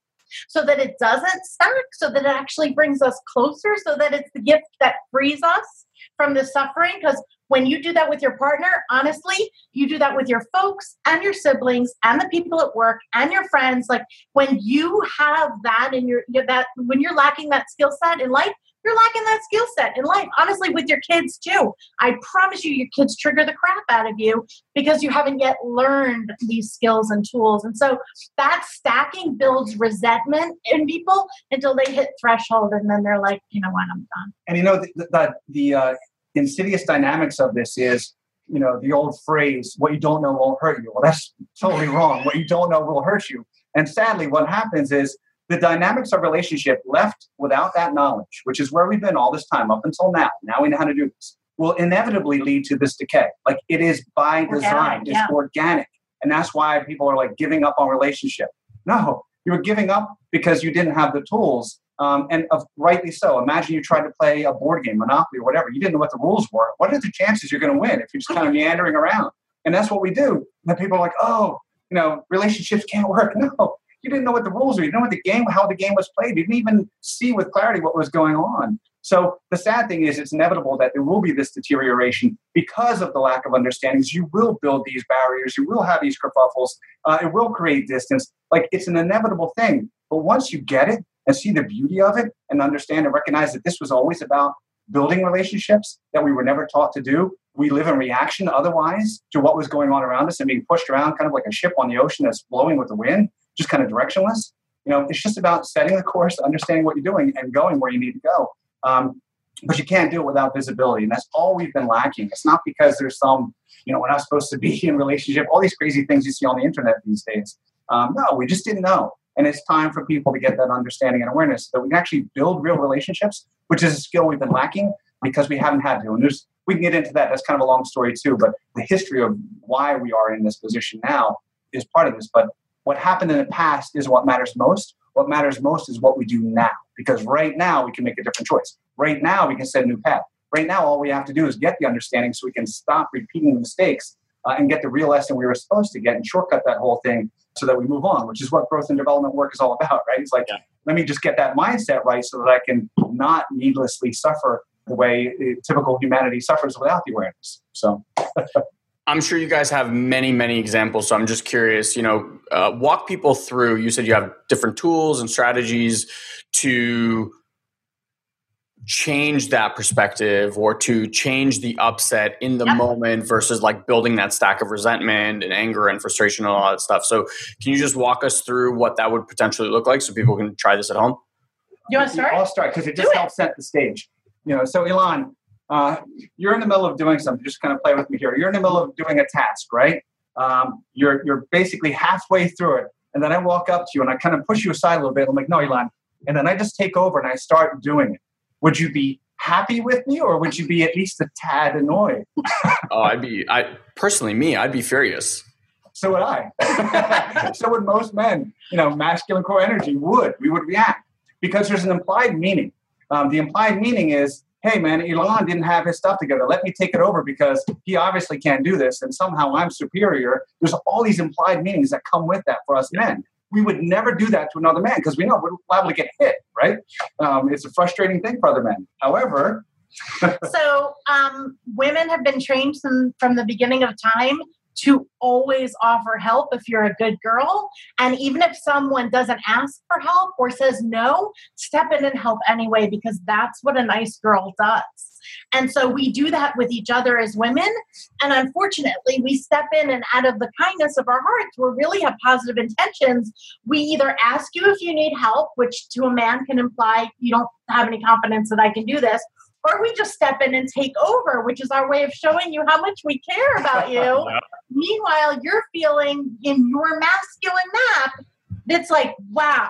so that it doesn't stack so that it actually brings us closer so that it's the gift that frees us from the suffering because when you do that with your partner, honestly, you do that with your folks and your siblings and the people at work and your friends. Like when you have that in your that when you're lacking that skill set in life, you're lacking that skill set in life. Honestly, with your kids too. I promise you, your kids trigger the crap out of you because you haven't yet learned these skills and tools. And so that stacking builds resentment in people until they hit threshold, and then they're like, you know what, I'm done. And you know the the, the uh, insidious dynamics of this is you know the old phrase what you don't know won't hurt you. Well that's totally wrong. What you don't know will hurt you. And sadly what happens is the dynamics of relationship left without that knowledge which is where we've been all this time up until now now we know how to do this will inevitably lead to this decay. Like it is by design. It's organic. And that's why people are like giving up on relationship. No you were giving up because you didn't have the tools um, and of, rightly so. Imagine you tried to play a board game, Monopoly or whatever. You didn't know what the rules were. What are the chances you're going to win if you're just kind of meandering around? And that's what we do. And people are like, oh, you know, relationships can't work. No, you didn't know what the rules were. You didn't know what the game, how the game was played. You didn't even see with clarity what was going on. So the sad thing is, it's inevitable that there will be this deterioration because of the lack of understandings. You will build these barriers. You will have these kerfuffles. Uh, it will create distance. Like it's an inevitable thing. But once you get it, and see the beauty of it and understand and recognize that this was always about building relationships that we were never taught to do. We live in reaction otherwise to what was going on around us and being pushed around kind of like a ship on the ocean that's blowing with the wind, just kind of directionless. You know, it's just about setting the course, understanding what you're doing, and going where you need to go. Um, but you can't do it without visibility, and that's all we've been lacking. It's not because there's some, you know, we're not supposed to be in relationship. All these crazy things you see on the internet these days. Um, no, we just didn't know. And it's time for people to get that understanding and awareness so that we can actually build real relationships, which is a skill we've been lacking because we haven't had to. And there's we can get into that. That's kind of a long story too, but the history of why we are in this position now is part of this. But what happened in the past is what matters most. What matters most is what we do now. Because right now we can make a different choice. Right now we can set a new path. right now, all we have to do is get the understanding so we can stop repeating the mistakes uh, and get the real lesson we were supposed to get and shortcut that whole thing so that we move on, which is what growth and development work is all about, right? It's like, yeah. let me just get that mindset right so that I can not needlessly suffer the way uh, typical humanity suffers without the awareness. So. I'm sure you guys have many, many examples. So I'm just curious, you know, uh, walk people through. You said you have different tools and strategies to change that perspective or to change the upset in the yep. moment versus like building that stack of resentment and anger and frustration and all that stuff. So, can you just walk us through what that would potentially look like so people can try this at home? You want to start? I'll start because it just Do helps it. set the stage. You know, so Elon, uh, you're in the middle of doing something. Just kind of play with me here. You're in the middle of doing a task, right? Um, you're you're basically halfway through it, and then I walk up to you and I kind of push you aside a little bit. I'm like, no, Elon, and then I just take over and I start doing it would you be happy with me or would you be at least a tad annoyed? oh, I'd be, I personally, me, I'd be furious. So would I. so would most men. You know, masculine core energy would. We would react because there's an implied meaning. Um, the implied meaning is, hey, man, Elon didn't have his stuff together. Let me take it over because he obviously can't do this, and somehow I'm superior. There's all these implied meanings that come with that for us men we would never do that to another man because we know we're liable to get hit, right? Um, it's a frustrating thing for other men. However, so um, women have been trained from, from the beginning of time to always offer help if you're a good girl. And even if someone doesn't ask for help or says no, step in and help anyway, because that's what a nice girl does. And so we do that with each other as women. And unfortunately, we step in and out of the kindness of our hearts, we really have positive intentions. We either ask you if you need help, which to a man can imply you don't have any confidence that I can do this, or we just step in and take over, which is our way of showing you how much we care about you. yeah. Meanwhile, you're feeling in your masculine map that's like, wow,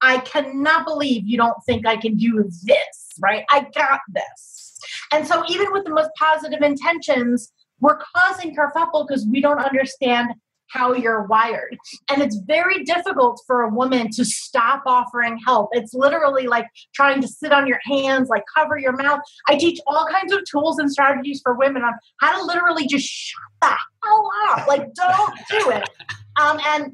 I cannot believe you don't think I can do this, right? I got this. And so, even with the most positive intentions, we're causing kerfuffle because we don't understand how you're wired. And it's very difficult for a woman to stop offering help. It's literally like trying to sit on your hands, like cover your mouth. I teach all kinds of tools and strategies for women on how to literally just shut the hell up. Like, don't do it. Um, and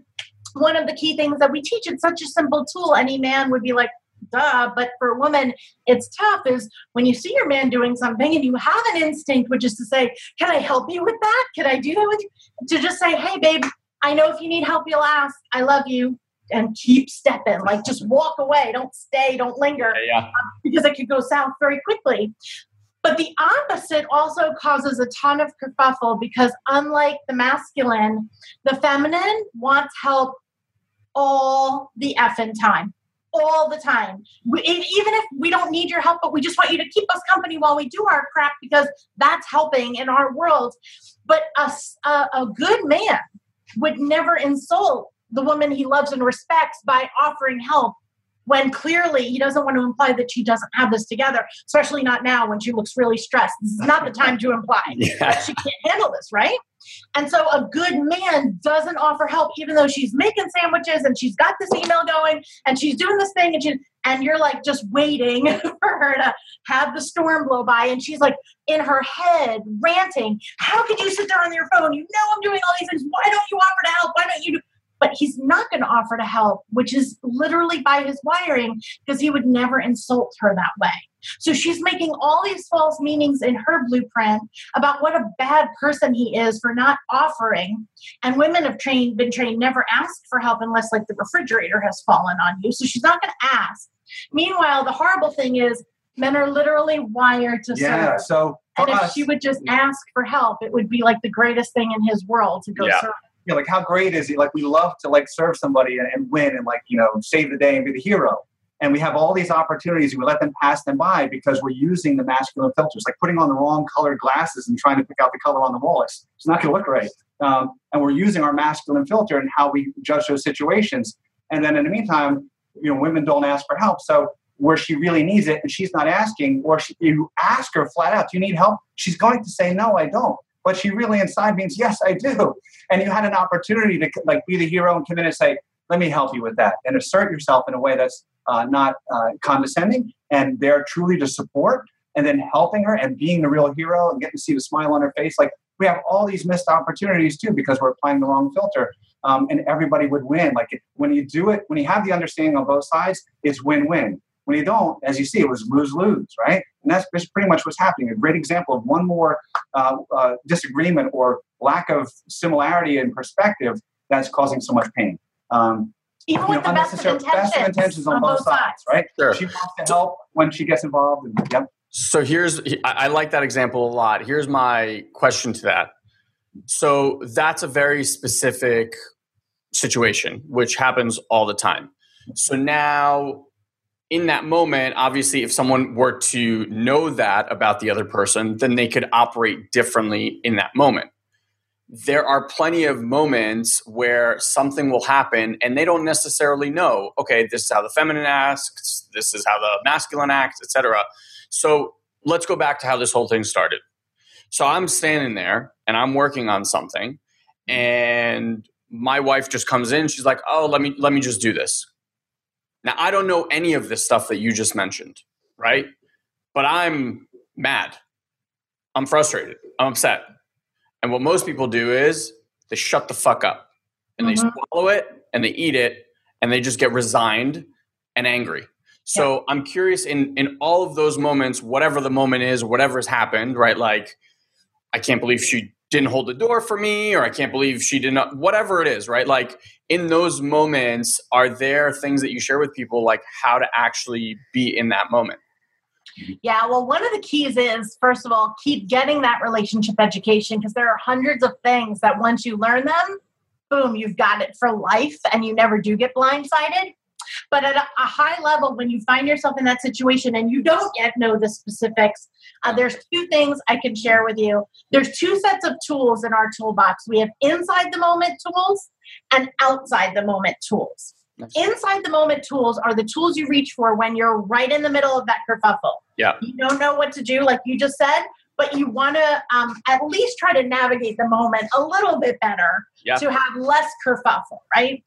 one of the key things that we teach, it's such a simple tool. Any man would be like, duh. But for a woman, it's tough is when you see your man doing something and you have an instinct, which is to say, Can I help you with that? Can I do that with you? To just say, Hey, babe, I know if you need help, you'll ask. I love you. And keep stepping. Like just walk away. Don't stay. Don't linger. Yeah, yeah. Um, because it could go south very quickly. But the opposite also causes a ton of kerfuffle because, unlike the masculine, the feminine wants help all the effing time all the time. We, even if we don't need your help, but we just want you to keep us company while we do our crap because that's helping in our world. But a, a, a good man would never insult the woman he loves and respects by offering help when clearly he doesn't want to imply that she doesn't have this together, especially not now when she looks really stressed. This is not the time to imply yeah. that she can't handle this, right? And so a good man doesn't offer help, even though she's making sandwiches and she's got this email going and she's doing this thing and she and you're like just waiting for her to have the storm blow by. And she's like in her head ranting how could you sit there on your phone? You know i'm doing all these things. Why don't you offer to help? Why don't you do but he's not going to offer to help, which is literally by his wiring because he would never insult her that way. So she's making all these false meanings in her blueprint about what a bad person he is for not offering. And women have trained, been trained never ask for help unless like the refrigerator has fallen on you. So she's not going to ask. Meanwhile, the horrible thing is men are literally wired to yeah, serve. So and if us, she would just ask for help, it would be like the greatest thing in his world to go yeah. serve you know, like how great is it? Like we love to like serve somebody and, and win and like, you know, save the day and be the hero. And we have all these opportunities and we let them pass them by because we're using the masculine filters, like putting on the wrong colored glasses and trying to pick out the color on the wall. It's, it's not going to look right. Um, and we're using our masculine filter and how we judge those situations. And then in the meantime, you know, women don't ask for help. So where she really needs it and she's not asking, or she, you ask her flat out, do you need help? She's going to say, no, I don't but she really inside means yes i do and you had an opportunity to like be the hero and come in and say let me help you with that and assert yourself in a way that's uh, not uh, condescending and they're truly to support and then helping her and being the real hero and getting to see the smile on her face. Like we have all these missed opportunities too because we're applying the wrong filter. Um, and everybody would win. Like when you do it, when you have the understanding on both sides, it's win-win. When you don't, as you see, it was lose-lose, right? And that's, that's pretty much what's happening. A great example of one more uh, uh, disagreement or lack of similarity in perspective that's causing so much pain. Um, Even with know, the best of intentions, best of intentions on, on both, both sides, sides, right? Sure. She wants to help when she gets involved. And, yep. So here's, I like that example a lot. Here's my question to that. So that's a very specific situation, which happens all the time. So now, in that moment, obviously, if someone were to know that about the other person, then they could operate differently in that moment. There are plenty of moments where something will happen and they don't necessarily know okay this is how the feminine acts this is how the masculine acts etc so let's go back to how this whole thing started. So i'm standing there and i'm working on something and my wife just comes in. She's like oh let me let me just do this now i don't know any of this stuff that you just mentioned right but i'm mad i'm frustrated i'm upset and what most people do is they shut the fuck up and mm-hmm. they swallow it and they eat it and they just get resigned and angry. So yeah. I'm curious in in all of those moments, whatever the moment is, whatever has happened, right? Like I can't believe she didn't hold the door for me, or I can't believe she did not, whatever it is, right? Like in those moments, are there things that you share with people, like how to actually be in that moment? Yeah, well, one of the keys is first of all, keep getting that relationship education because there are hundreds of things that once you learn them, boom, you've got it for life and you never do get blindsided. But at a, a high level, when you find yourself in that situation and you don't yet know the specifics, uh, there's two things I can share with you. There's two sets of tools in our toolbox. We have inside the moment tools and outside the moment tools. Inside the moment tools are the tools you reach for when you're right in the middle of that kerfuffle. Yeah. You don't know what to do, like you just said, but you want to um, at least try to navigate the moment a little bit better yeah. to have less kerfuffle, right?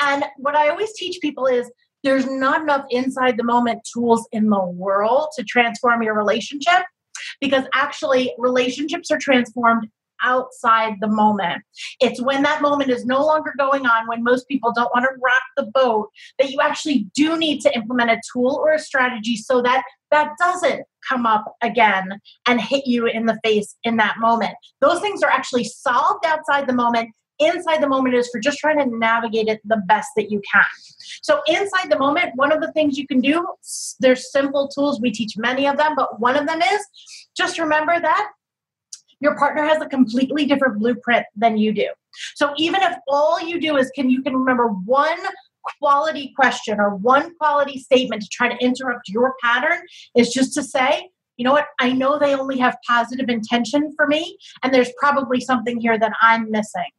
And what I always teach people is there's not enough inside the moment tools in the world to transform your relationship because actually relationships are transformed outside the moment. It's when that moment is no longer going on, when most people don't want to rock the boat, that you actually do need to implement a tool or a strategy so that that doesn't come up again and hit you in the face in that moment. Those things are actually solved outside the moment. Inside the moment is for just trying to navigate it the best that you can. So, inside the moment, one of the things you can do, there's simple tools. We teach many of them, but one of them is just remember that your partner has a completely different blueprint than you do. So even if all you do is can you can remember one quality question or one quality statement to try to interrupt your pattern is just to say, you know what, I know they only have positive intention for me, and there's probably something here that I'm missing.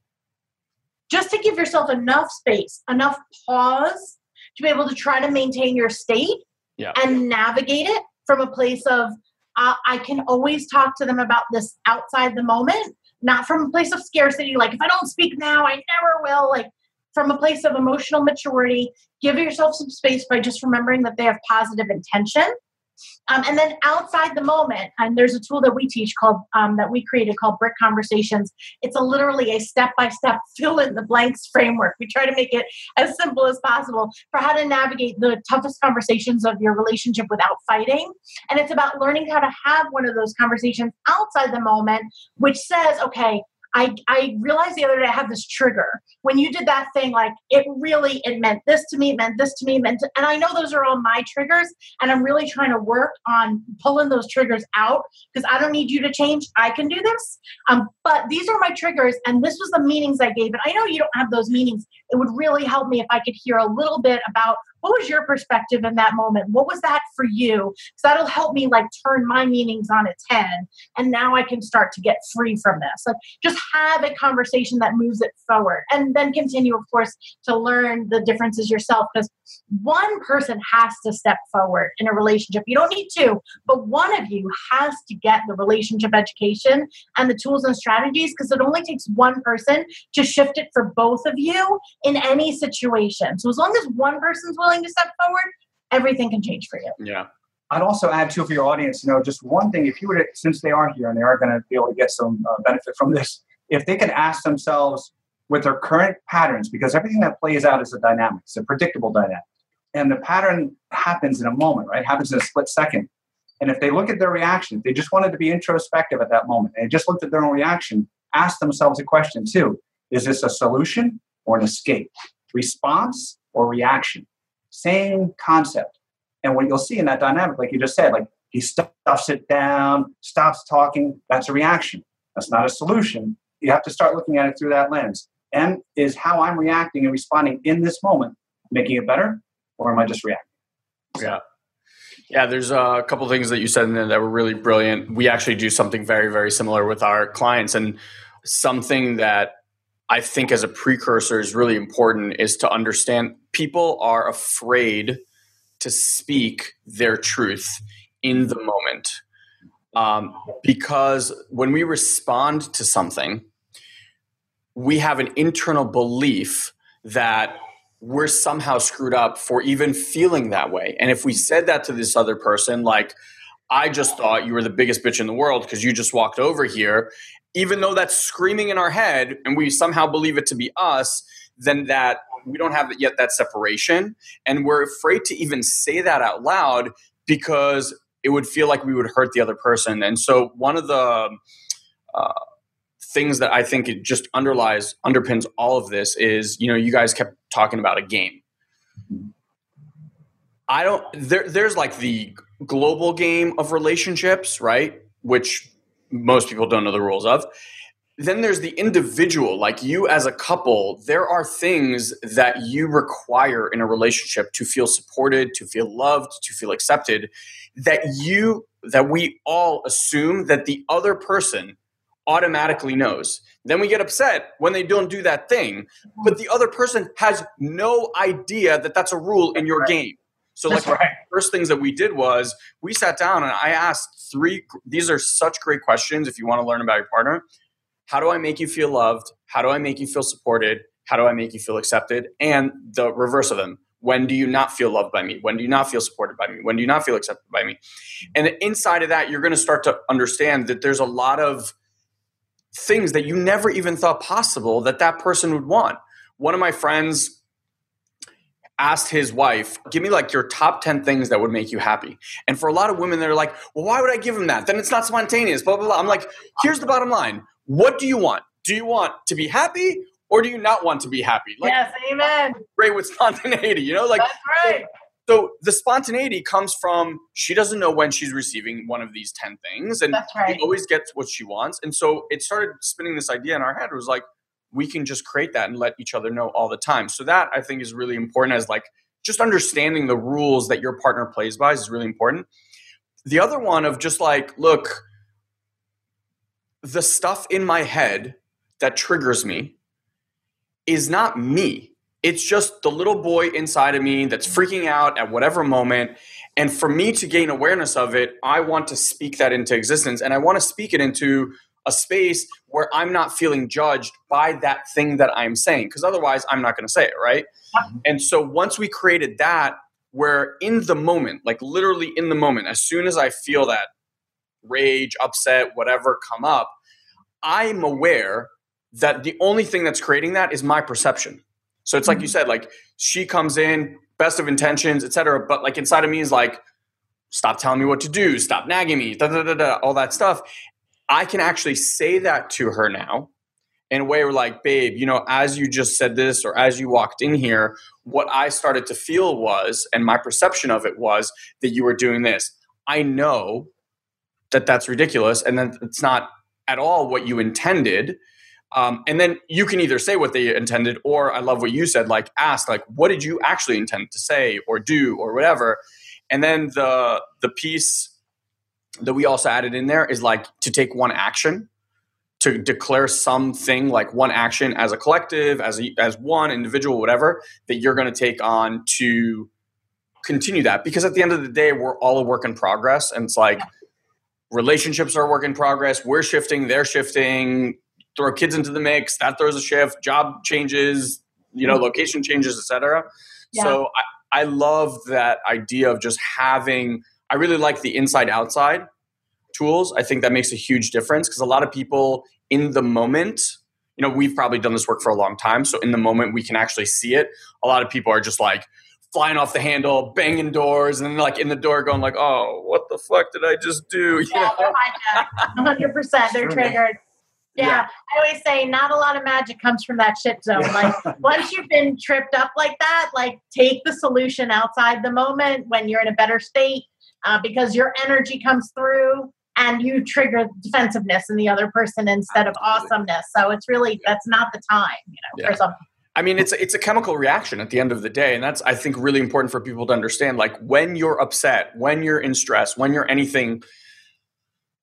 Just to give yourself enough space, enough pause to be able to try to maintain your state yeah. and navigate it from a place of uh, I can always talk to them about this outside the moment, not from a place of scarcity. Like, if I don't speak now, I never will. Like, from a place of emotional maturity, give yourself some space by just remembering that they have positive intention um, and then outside the moment, and there's a tool that we teach called um, that we created called Brick Conversations. It's a literally a step by step fill in the blanks framework. We try to make it as simple as possible for how to navigate the toughest conversations of your relationship without fighting. And it's about learning how to have one of those conversations outside the moment, which says, okay, I, I realized the other day I have this trigger. When you did that thing, like it really, it meant this to me, it meant this to me, meant to, and I know those are all my triggers, and I'm really trying to work on pulling those triggers out because I don't need you to change. I can do this. Um, but these are my triggers, and this was the meanings I gave it. I know you don't have those meanings. It would really help me if I could hear a little bit about what was your perspective in that moment? What was that for you? Because that'll help me like turn my meanings on its head and now i can start to get free from this. Like just have a conversation that moves it forward and then continue of course to learn the differences yourself because one person has to step forward in a relationship. You don't need two but one of you has to get the relationship education and the tools and strategies because it only takes one person to shift it for both of you in any situation. So as long as one person's willing willing to step forward, everything can change for you. Yeah. I'd also add too for your audience, you know, just one thing. If you were to, since they are here and they are going to be able to get some uh, benefit from this, if they could ask themselves with their current patterns, because everything that plays out is a dynamic, it's a predictable dynamic, and the pattern happens in a moment, right? Happens in a split second. And if they look at their reaction, they just wanted to be introspective at that moment, and just looked at their own reaction, ask themselves a question too: Is this a solution or an escape? Response or reaction? Same concept and what you'll see in that dynamic, like you just said, like he stuffs it down, stops talking, that's a reaction. That's not a solution. You have to start looking at it through that lens. And is how I'm reacting and responding in this moment making it better, or am I just reacting? Yeah. Yeah, there's uh, a couple things that you said in there that were really brilliant. We actually do something very, very similar with our clients. And something that I think as a precursor is really important is to understand people are afraid to speak their truth in the moment. Um, because when we respond to something, we have an internal belief that we're somehow screwed up for even feeling that way. And if we said that to this other person, like, I just thought you were the biggest bitch in the world because you just walked over here, even though that's screaming in our head and we somehow believe it to be us, then that we don't have yet that separation. And we're afraid to even say that out loud because it would feel like we would hurt the other person. And so one of the uh, things that i think it just underlies underpins all of this is you know you guys kept talking about a game. I don't there, there's like the global game of relationships right? Which most people don't know the rules of. Then there's the individual like you as a couple there are things that you require in a relationship to feel supported to feel loved to feel accepted that you that we all assume that the other person automatically knows. Then we get upset when they don't do that thing but the other person has no idea that that's a rule in your game so like right. first things that we did was we sat down and i asked three these are such great questions if you want to learn about your partner how do I make you feel loved? How do I make you feel supported? How do I make you feel accepted? And the reverse of them. When do you not feel loved by me? When do you not feel supported by me? When do you not feel accepted by me? And inside of that, you're going to start to understand that there's a lot of things that you never even thought possible that that person would want. One of my friends asked his wife, Give me like your top 10 things that would make you happy. And for a lot of women, they're like, Well, why would I give him that? Then it's not spontaneous, blah, blah, blah. I'm like, Here's the bottom line what do you want? Do you want to be happy or do you not want to be happy? Like, yes, amen. Great with spontaneity, you know, like that's right. So the spontaneity comes from she doesn't know when she's receiving one of these 10 things and that's right. she always gets what she wants. And so it started spinning this idea in our head. It was like, we can just create that and let each other know all the time. So that I think is really important as like just understanding the rules that your partner plays by is really important. The other one of just like, look, the stuff in my head that triggers me is not me. It's just the little boy inside of me that's freaking out at whatever moment. And for me to gain awareness of it, I want to speak that into existence and I want to speak it into a space where I'm not feeling judged by that thing that I'm saying, because otherwise I'm not going to say it, right? Mm-hmm. And so once we created that, where in the moment, like literally in the moment, as soon as I feel that rage, upset, whatever come up, I'm aware that the only thing that's creating that is my perception. So it's like you mm-hmm. said, like she comes in, best of intentions, etc. But like inside of me is like, stop telling me what to do, stop nagging me, da, da, da, da, all that stuff. I can actually say that to her now in a way where like, babe, you know, as you just said this or as you walked in here, what I started to feel was, and my perception of it was that you were doing this. I know that that's ridiculous and that it's not at all what you intended. Um, and then you can either say what they intended, or I love what you said, like ask, like, what did you actually intend to say or do or whatever. And then the the piece that we also added in there is like to take one action to declare something like one action as a collective as a, as one individual whatever that you're going to take on to continue that. Because at the end of the day we're all a work in progress and it's like relationships are a work in progress we're shifting they're shifting throw kids into the mix that throws a shift job changes you know mm-hmm. location changes etc yeah. so I, I love that idea of just having I really like the inside outside tools. I think that makes a huge difference because a lot of people in the moment, you know, we've probably done this work for a long time. So in the moment, we can actually see it. A lot of people are just like, flying off the handle, banging doors, and like in the door going like, "Oh, what the fuck did I just do?" Yeah, one hundred percent. They're triggered. Yeah. yeah. I always say not a lot of magic comes from that shit zone. Like once you've been tripped up like that, like take the solution outside the moment when you're in a better state, uh, because your energy comes through and you trigger defensiveness in the other person instead of awesomeness. So it's really that's not the time, you know, yeah. for some I mean, it's it's a chemical reaction at the end of the day, and that's I think really important for people to understand. Like when you're upset, when you're in stress, when you're anything,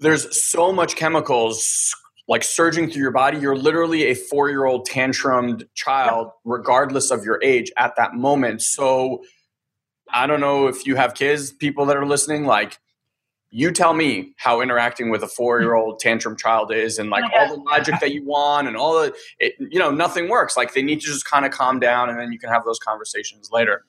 there's so much chemicals like surging through your body. You're literally a four year old tantrumed child, regardless of your age at that moment. So I don't know if you have kids, people that are listening, like you tell me how interacting with a four year old tantrum child is and like all the logic that you want and all the it, you know nothing works. Like they need to just kind of calm down and then you can have those conversations later.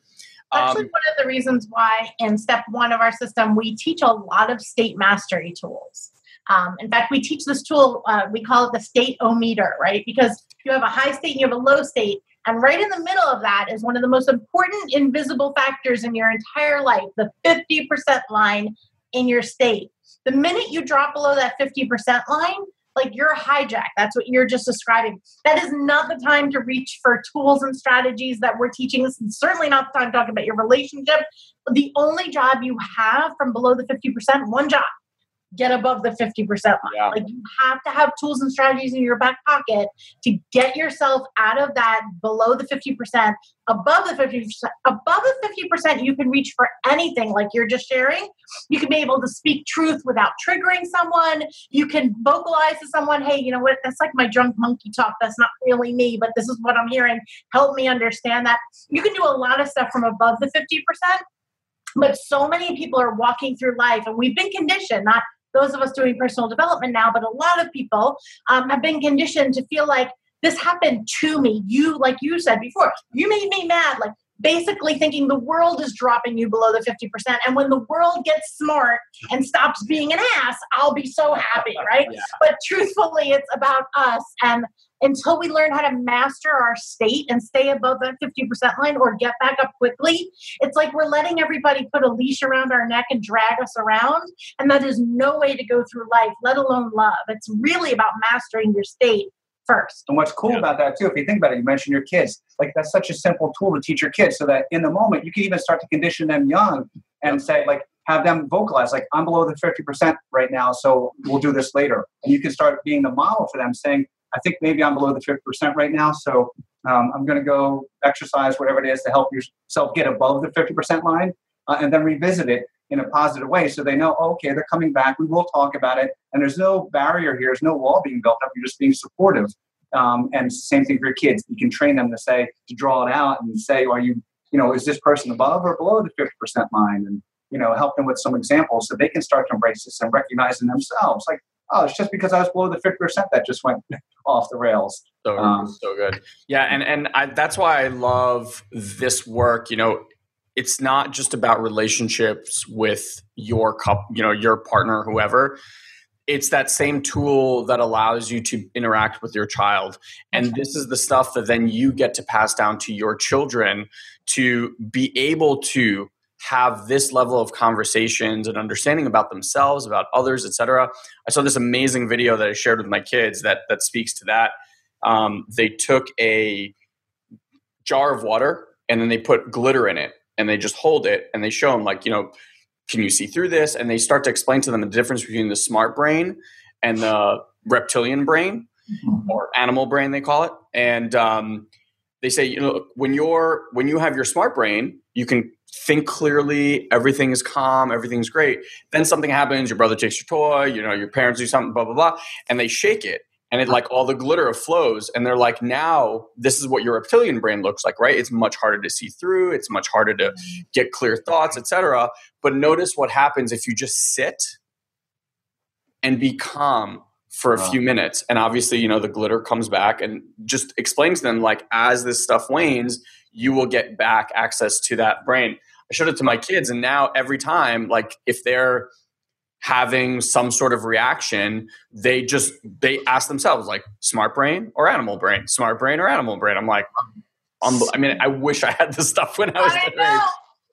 Actually um, one of the reasons why in step one of our system we teach a lot of state mastery tools. Um, in fact we teach this tool uh, we call it the state o meter right? Because you have a high state and you have a low state and right in the middle of that is one of the most important invisible factors in your entire life, the 50% line in your state. The minute you drop below that 50% line, like you're a hijack. That's what you're just describing. That is not the time to reach for tools and strategies that we're teaching. This is certainly not the time to talk about your relationship. The only job you have from below the 50%, one job, get above the 50% line. Yeah. Like you have to have tools and strategies in your back pocket to get yourself out of that below the 50%, above the 50%. Above the 50%, you can reach for anything like you're just sharing. You can be able to speak truth without triggering someone. You can vocalize to someone, hey, you know what? That's like my drunk monkey talk. That's not really me, but this is what I'm hearing. Help me understand that. You can do a lot of stuff from above the 50%. But so many people are walking through life, and we've been conditioned, not those of us doing personal development now, but a lot of people um, have been conditioned to feel like this happened to me. You, like you said before, you made me mad. Like basically thinking the world is dropping you below the 50%. And when the world gets smart and stops being an ass, I'll be so happy, right? Yeah. But truthfully, it's about us. And until we learn how to master our state and stay above that 50% line or get back up quickly, it's like we're letting everybody put a leash around our neck and drag us around. And that is no way to go through life, let alone love. It's really about mastering your state first. And what's cool yeah. about that too, if you think about it, you mentioned your kids. Like that's such a simple tool to teach your kids so that in the moment you can even start to condition them young and say, like, have them vocalize, like, I'm below the 50% right now, so we'll do this later. And you can start being the model for them saying, I think maybe I'm below the 50% right now. So um, I'm going to go exercise whatever it is to help yourself get above the 50% line uh, and then revisit it in a positive way so they know, oh, okay, they're coming back. We will talk about it. And there's no barrier here. There's no wall being built up. You're just being supportive. Um, and same thing for your kids. You can train them to say, to draw it out and say, are you, you know, is this person above or below the 50% line? And, you know, help them with some examples so they can start to embrace this and recognize in themselves. Like, oh, it's just because I was below the 50% that just went off the rails. So, um, so good. Yeah. And, and I, that's why I love this work. You know, it's not just about relationships with your cup, you know, your partner, whoever. It's that same tool that allows you to interact with your child. And this is the stuff that then you get to pass down to your children to be able to have this level of conversations and understanding about themselves, about others, etc. I saw this amazing video that I shared with my kids that that speaks to that. Um, they took a jar of water and then they put glitter in it and they just hold it and they show them like you know can you see through this and they start to explain to them the difference between the smart brain and the reptilian brain mm-hmm. or animal brain they call it and um, they say you know when you're when you have your smart brain you can think clearly, everything is calm, everything's great. Then something happens, your brother takes your toy, you know, your parents do something, blah, blah, blah, and they shake it. And it like all the glitter flows, and they're like, now this is what your reptilian brain looks like, right? It's much harder to see through, it's much harder to mm. get clear thoughts, etc. But notice what happens if you just sit and be calm for a few minutes. And obviously, you know, the glitter comes back and just explains to them like as this stuff wanes, you will get back access to that brain. I showed it to my kids, and now every time, like if they're having some sort of reaction, they just they ask themselves like smart brain or animal brain, smart brain or animal brain. I'm like, um, I mean, I wish I had this stuff when I was. I know.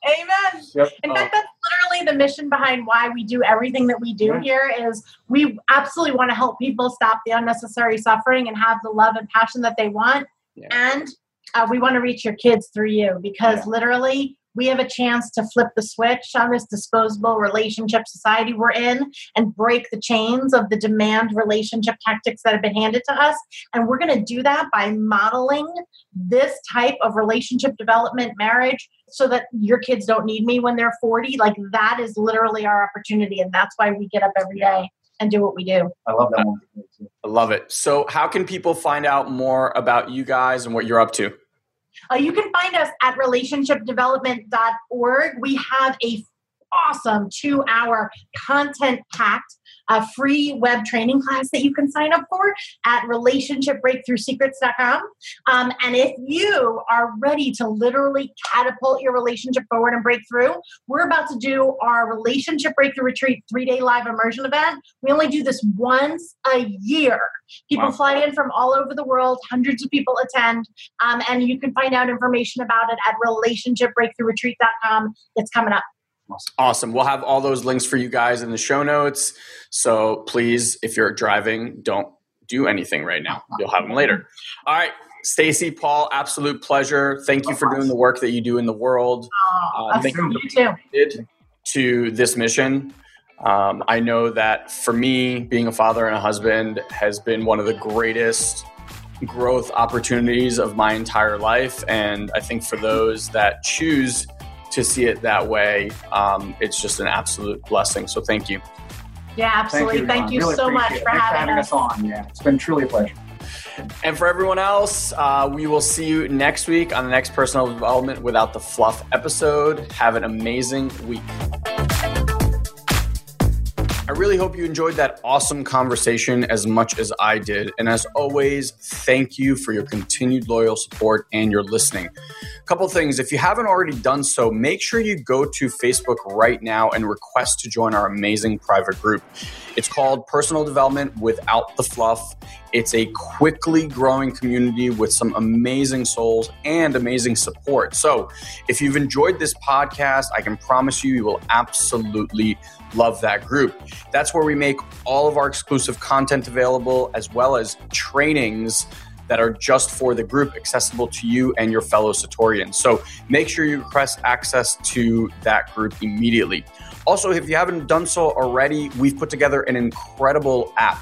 Amen. Yep. In oh. fact, oh. that's literally the mission behind why we do everything that we do yeah. here is we absolutely want to help people stop the unnecessary suffering and have the love and passion that they want. Yeah. And uh, we want to reach your kids through you because yeah. literally we have a chance to flip the switch on this disposable relationship society we're in and break the chains of the demand relationship tactics that have been handed to us. And we're going to do that by modeling this type of relationship development marriage so that your kids don't need me when they're 40. Like that is literally our opportunity. And that's why we get up every day and do what we do. I love that one. I love it. So, how can people find out more about you guys and what you're up to? Uh, you can find us at relationshipdevelopment.org. We have a awesome two hour content packed a free web training class that you can sign up for at relationshipbreakthroughsecrets.com. Um, and if you are ready to literally catapult your relationship forward and break through, we're about to do our Relationship Breakthrough Retreat three day live immersion event. We only do this once a year. People wow. fly in from all over the world, hundreds of people attend, um, and you can find out information about it at relationshipbreakthroughretreat.com. It's coming up. Awesome. awesome. We'll have all those links for you guys in the show notes. So please, if you're driving, don't do anything right now. You'll have them later. All right. Stacy, Paul, absolute pleasure. Thank you for doing the work that you do in the world. Oh, uh, thank you too. to this mission. Um, I know that for me, being a father and a husband has been one of the greatest growth opportunities of my entire life. And I think for those that choose to see it that way, um, it's just an absolute blessing. So thank you. Yeah, absolutely. Thank you, thank you really so much for having, having us. us. on. Yeah, it's been truly a pleasure. And for everyone else, uh, we will see you next week on the next personal development without the fluff episode. Have an amazing week. I really hope you enjoyed that awesome conversation as much as I did. And as always, thank you for your continued loyal support and your listening. A couple things if you haven't already done so, make sure you go to Facebook right now and request to join our amazing private group. It's called Personal Development Without the Fluff. It's a quickly growing community with some amazing souls and amazing support. So, if you've enjoyed this podcast, I can promise you, you will absolutely love that group. That's where we make all of our exclusive content available, as well as trainings that are just for the group, accessible to you and your fellow Satorians. So make sure you request access to that group immediately. Also, if you haven't done so already, we've put together an incredible app.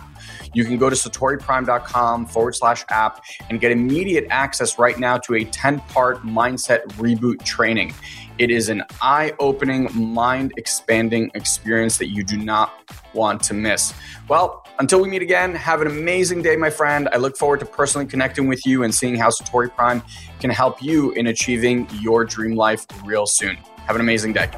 You can go to satoriprime.com forward slash app and get immediate access right now to a 10 part mindset reboot training. It is an eye opening, mind expanding experience that you do not want to miss. Well, until we meet again, have an amazing day, my friend. I look forward to personally connecting with you and seeing how Satori Prime can help you in achieving your dream life real soon. Have an amazing day.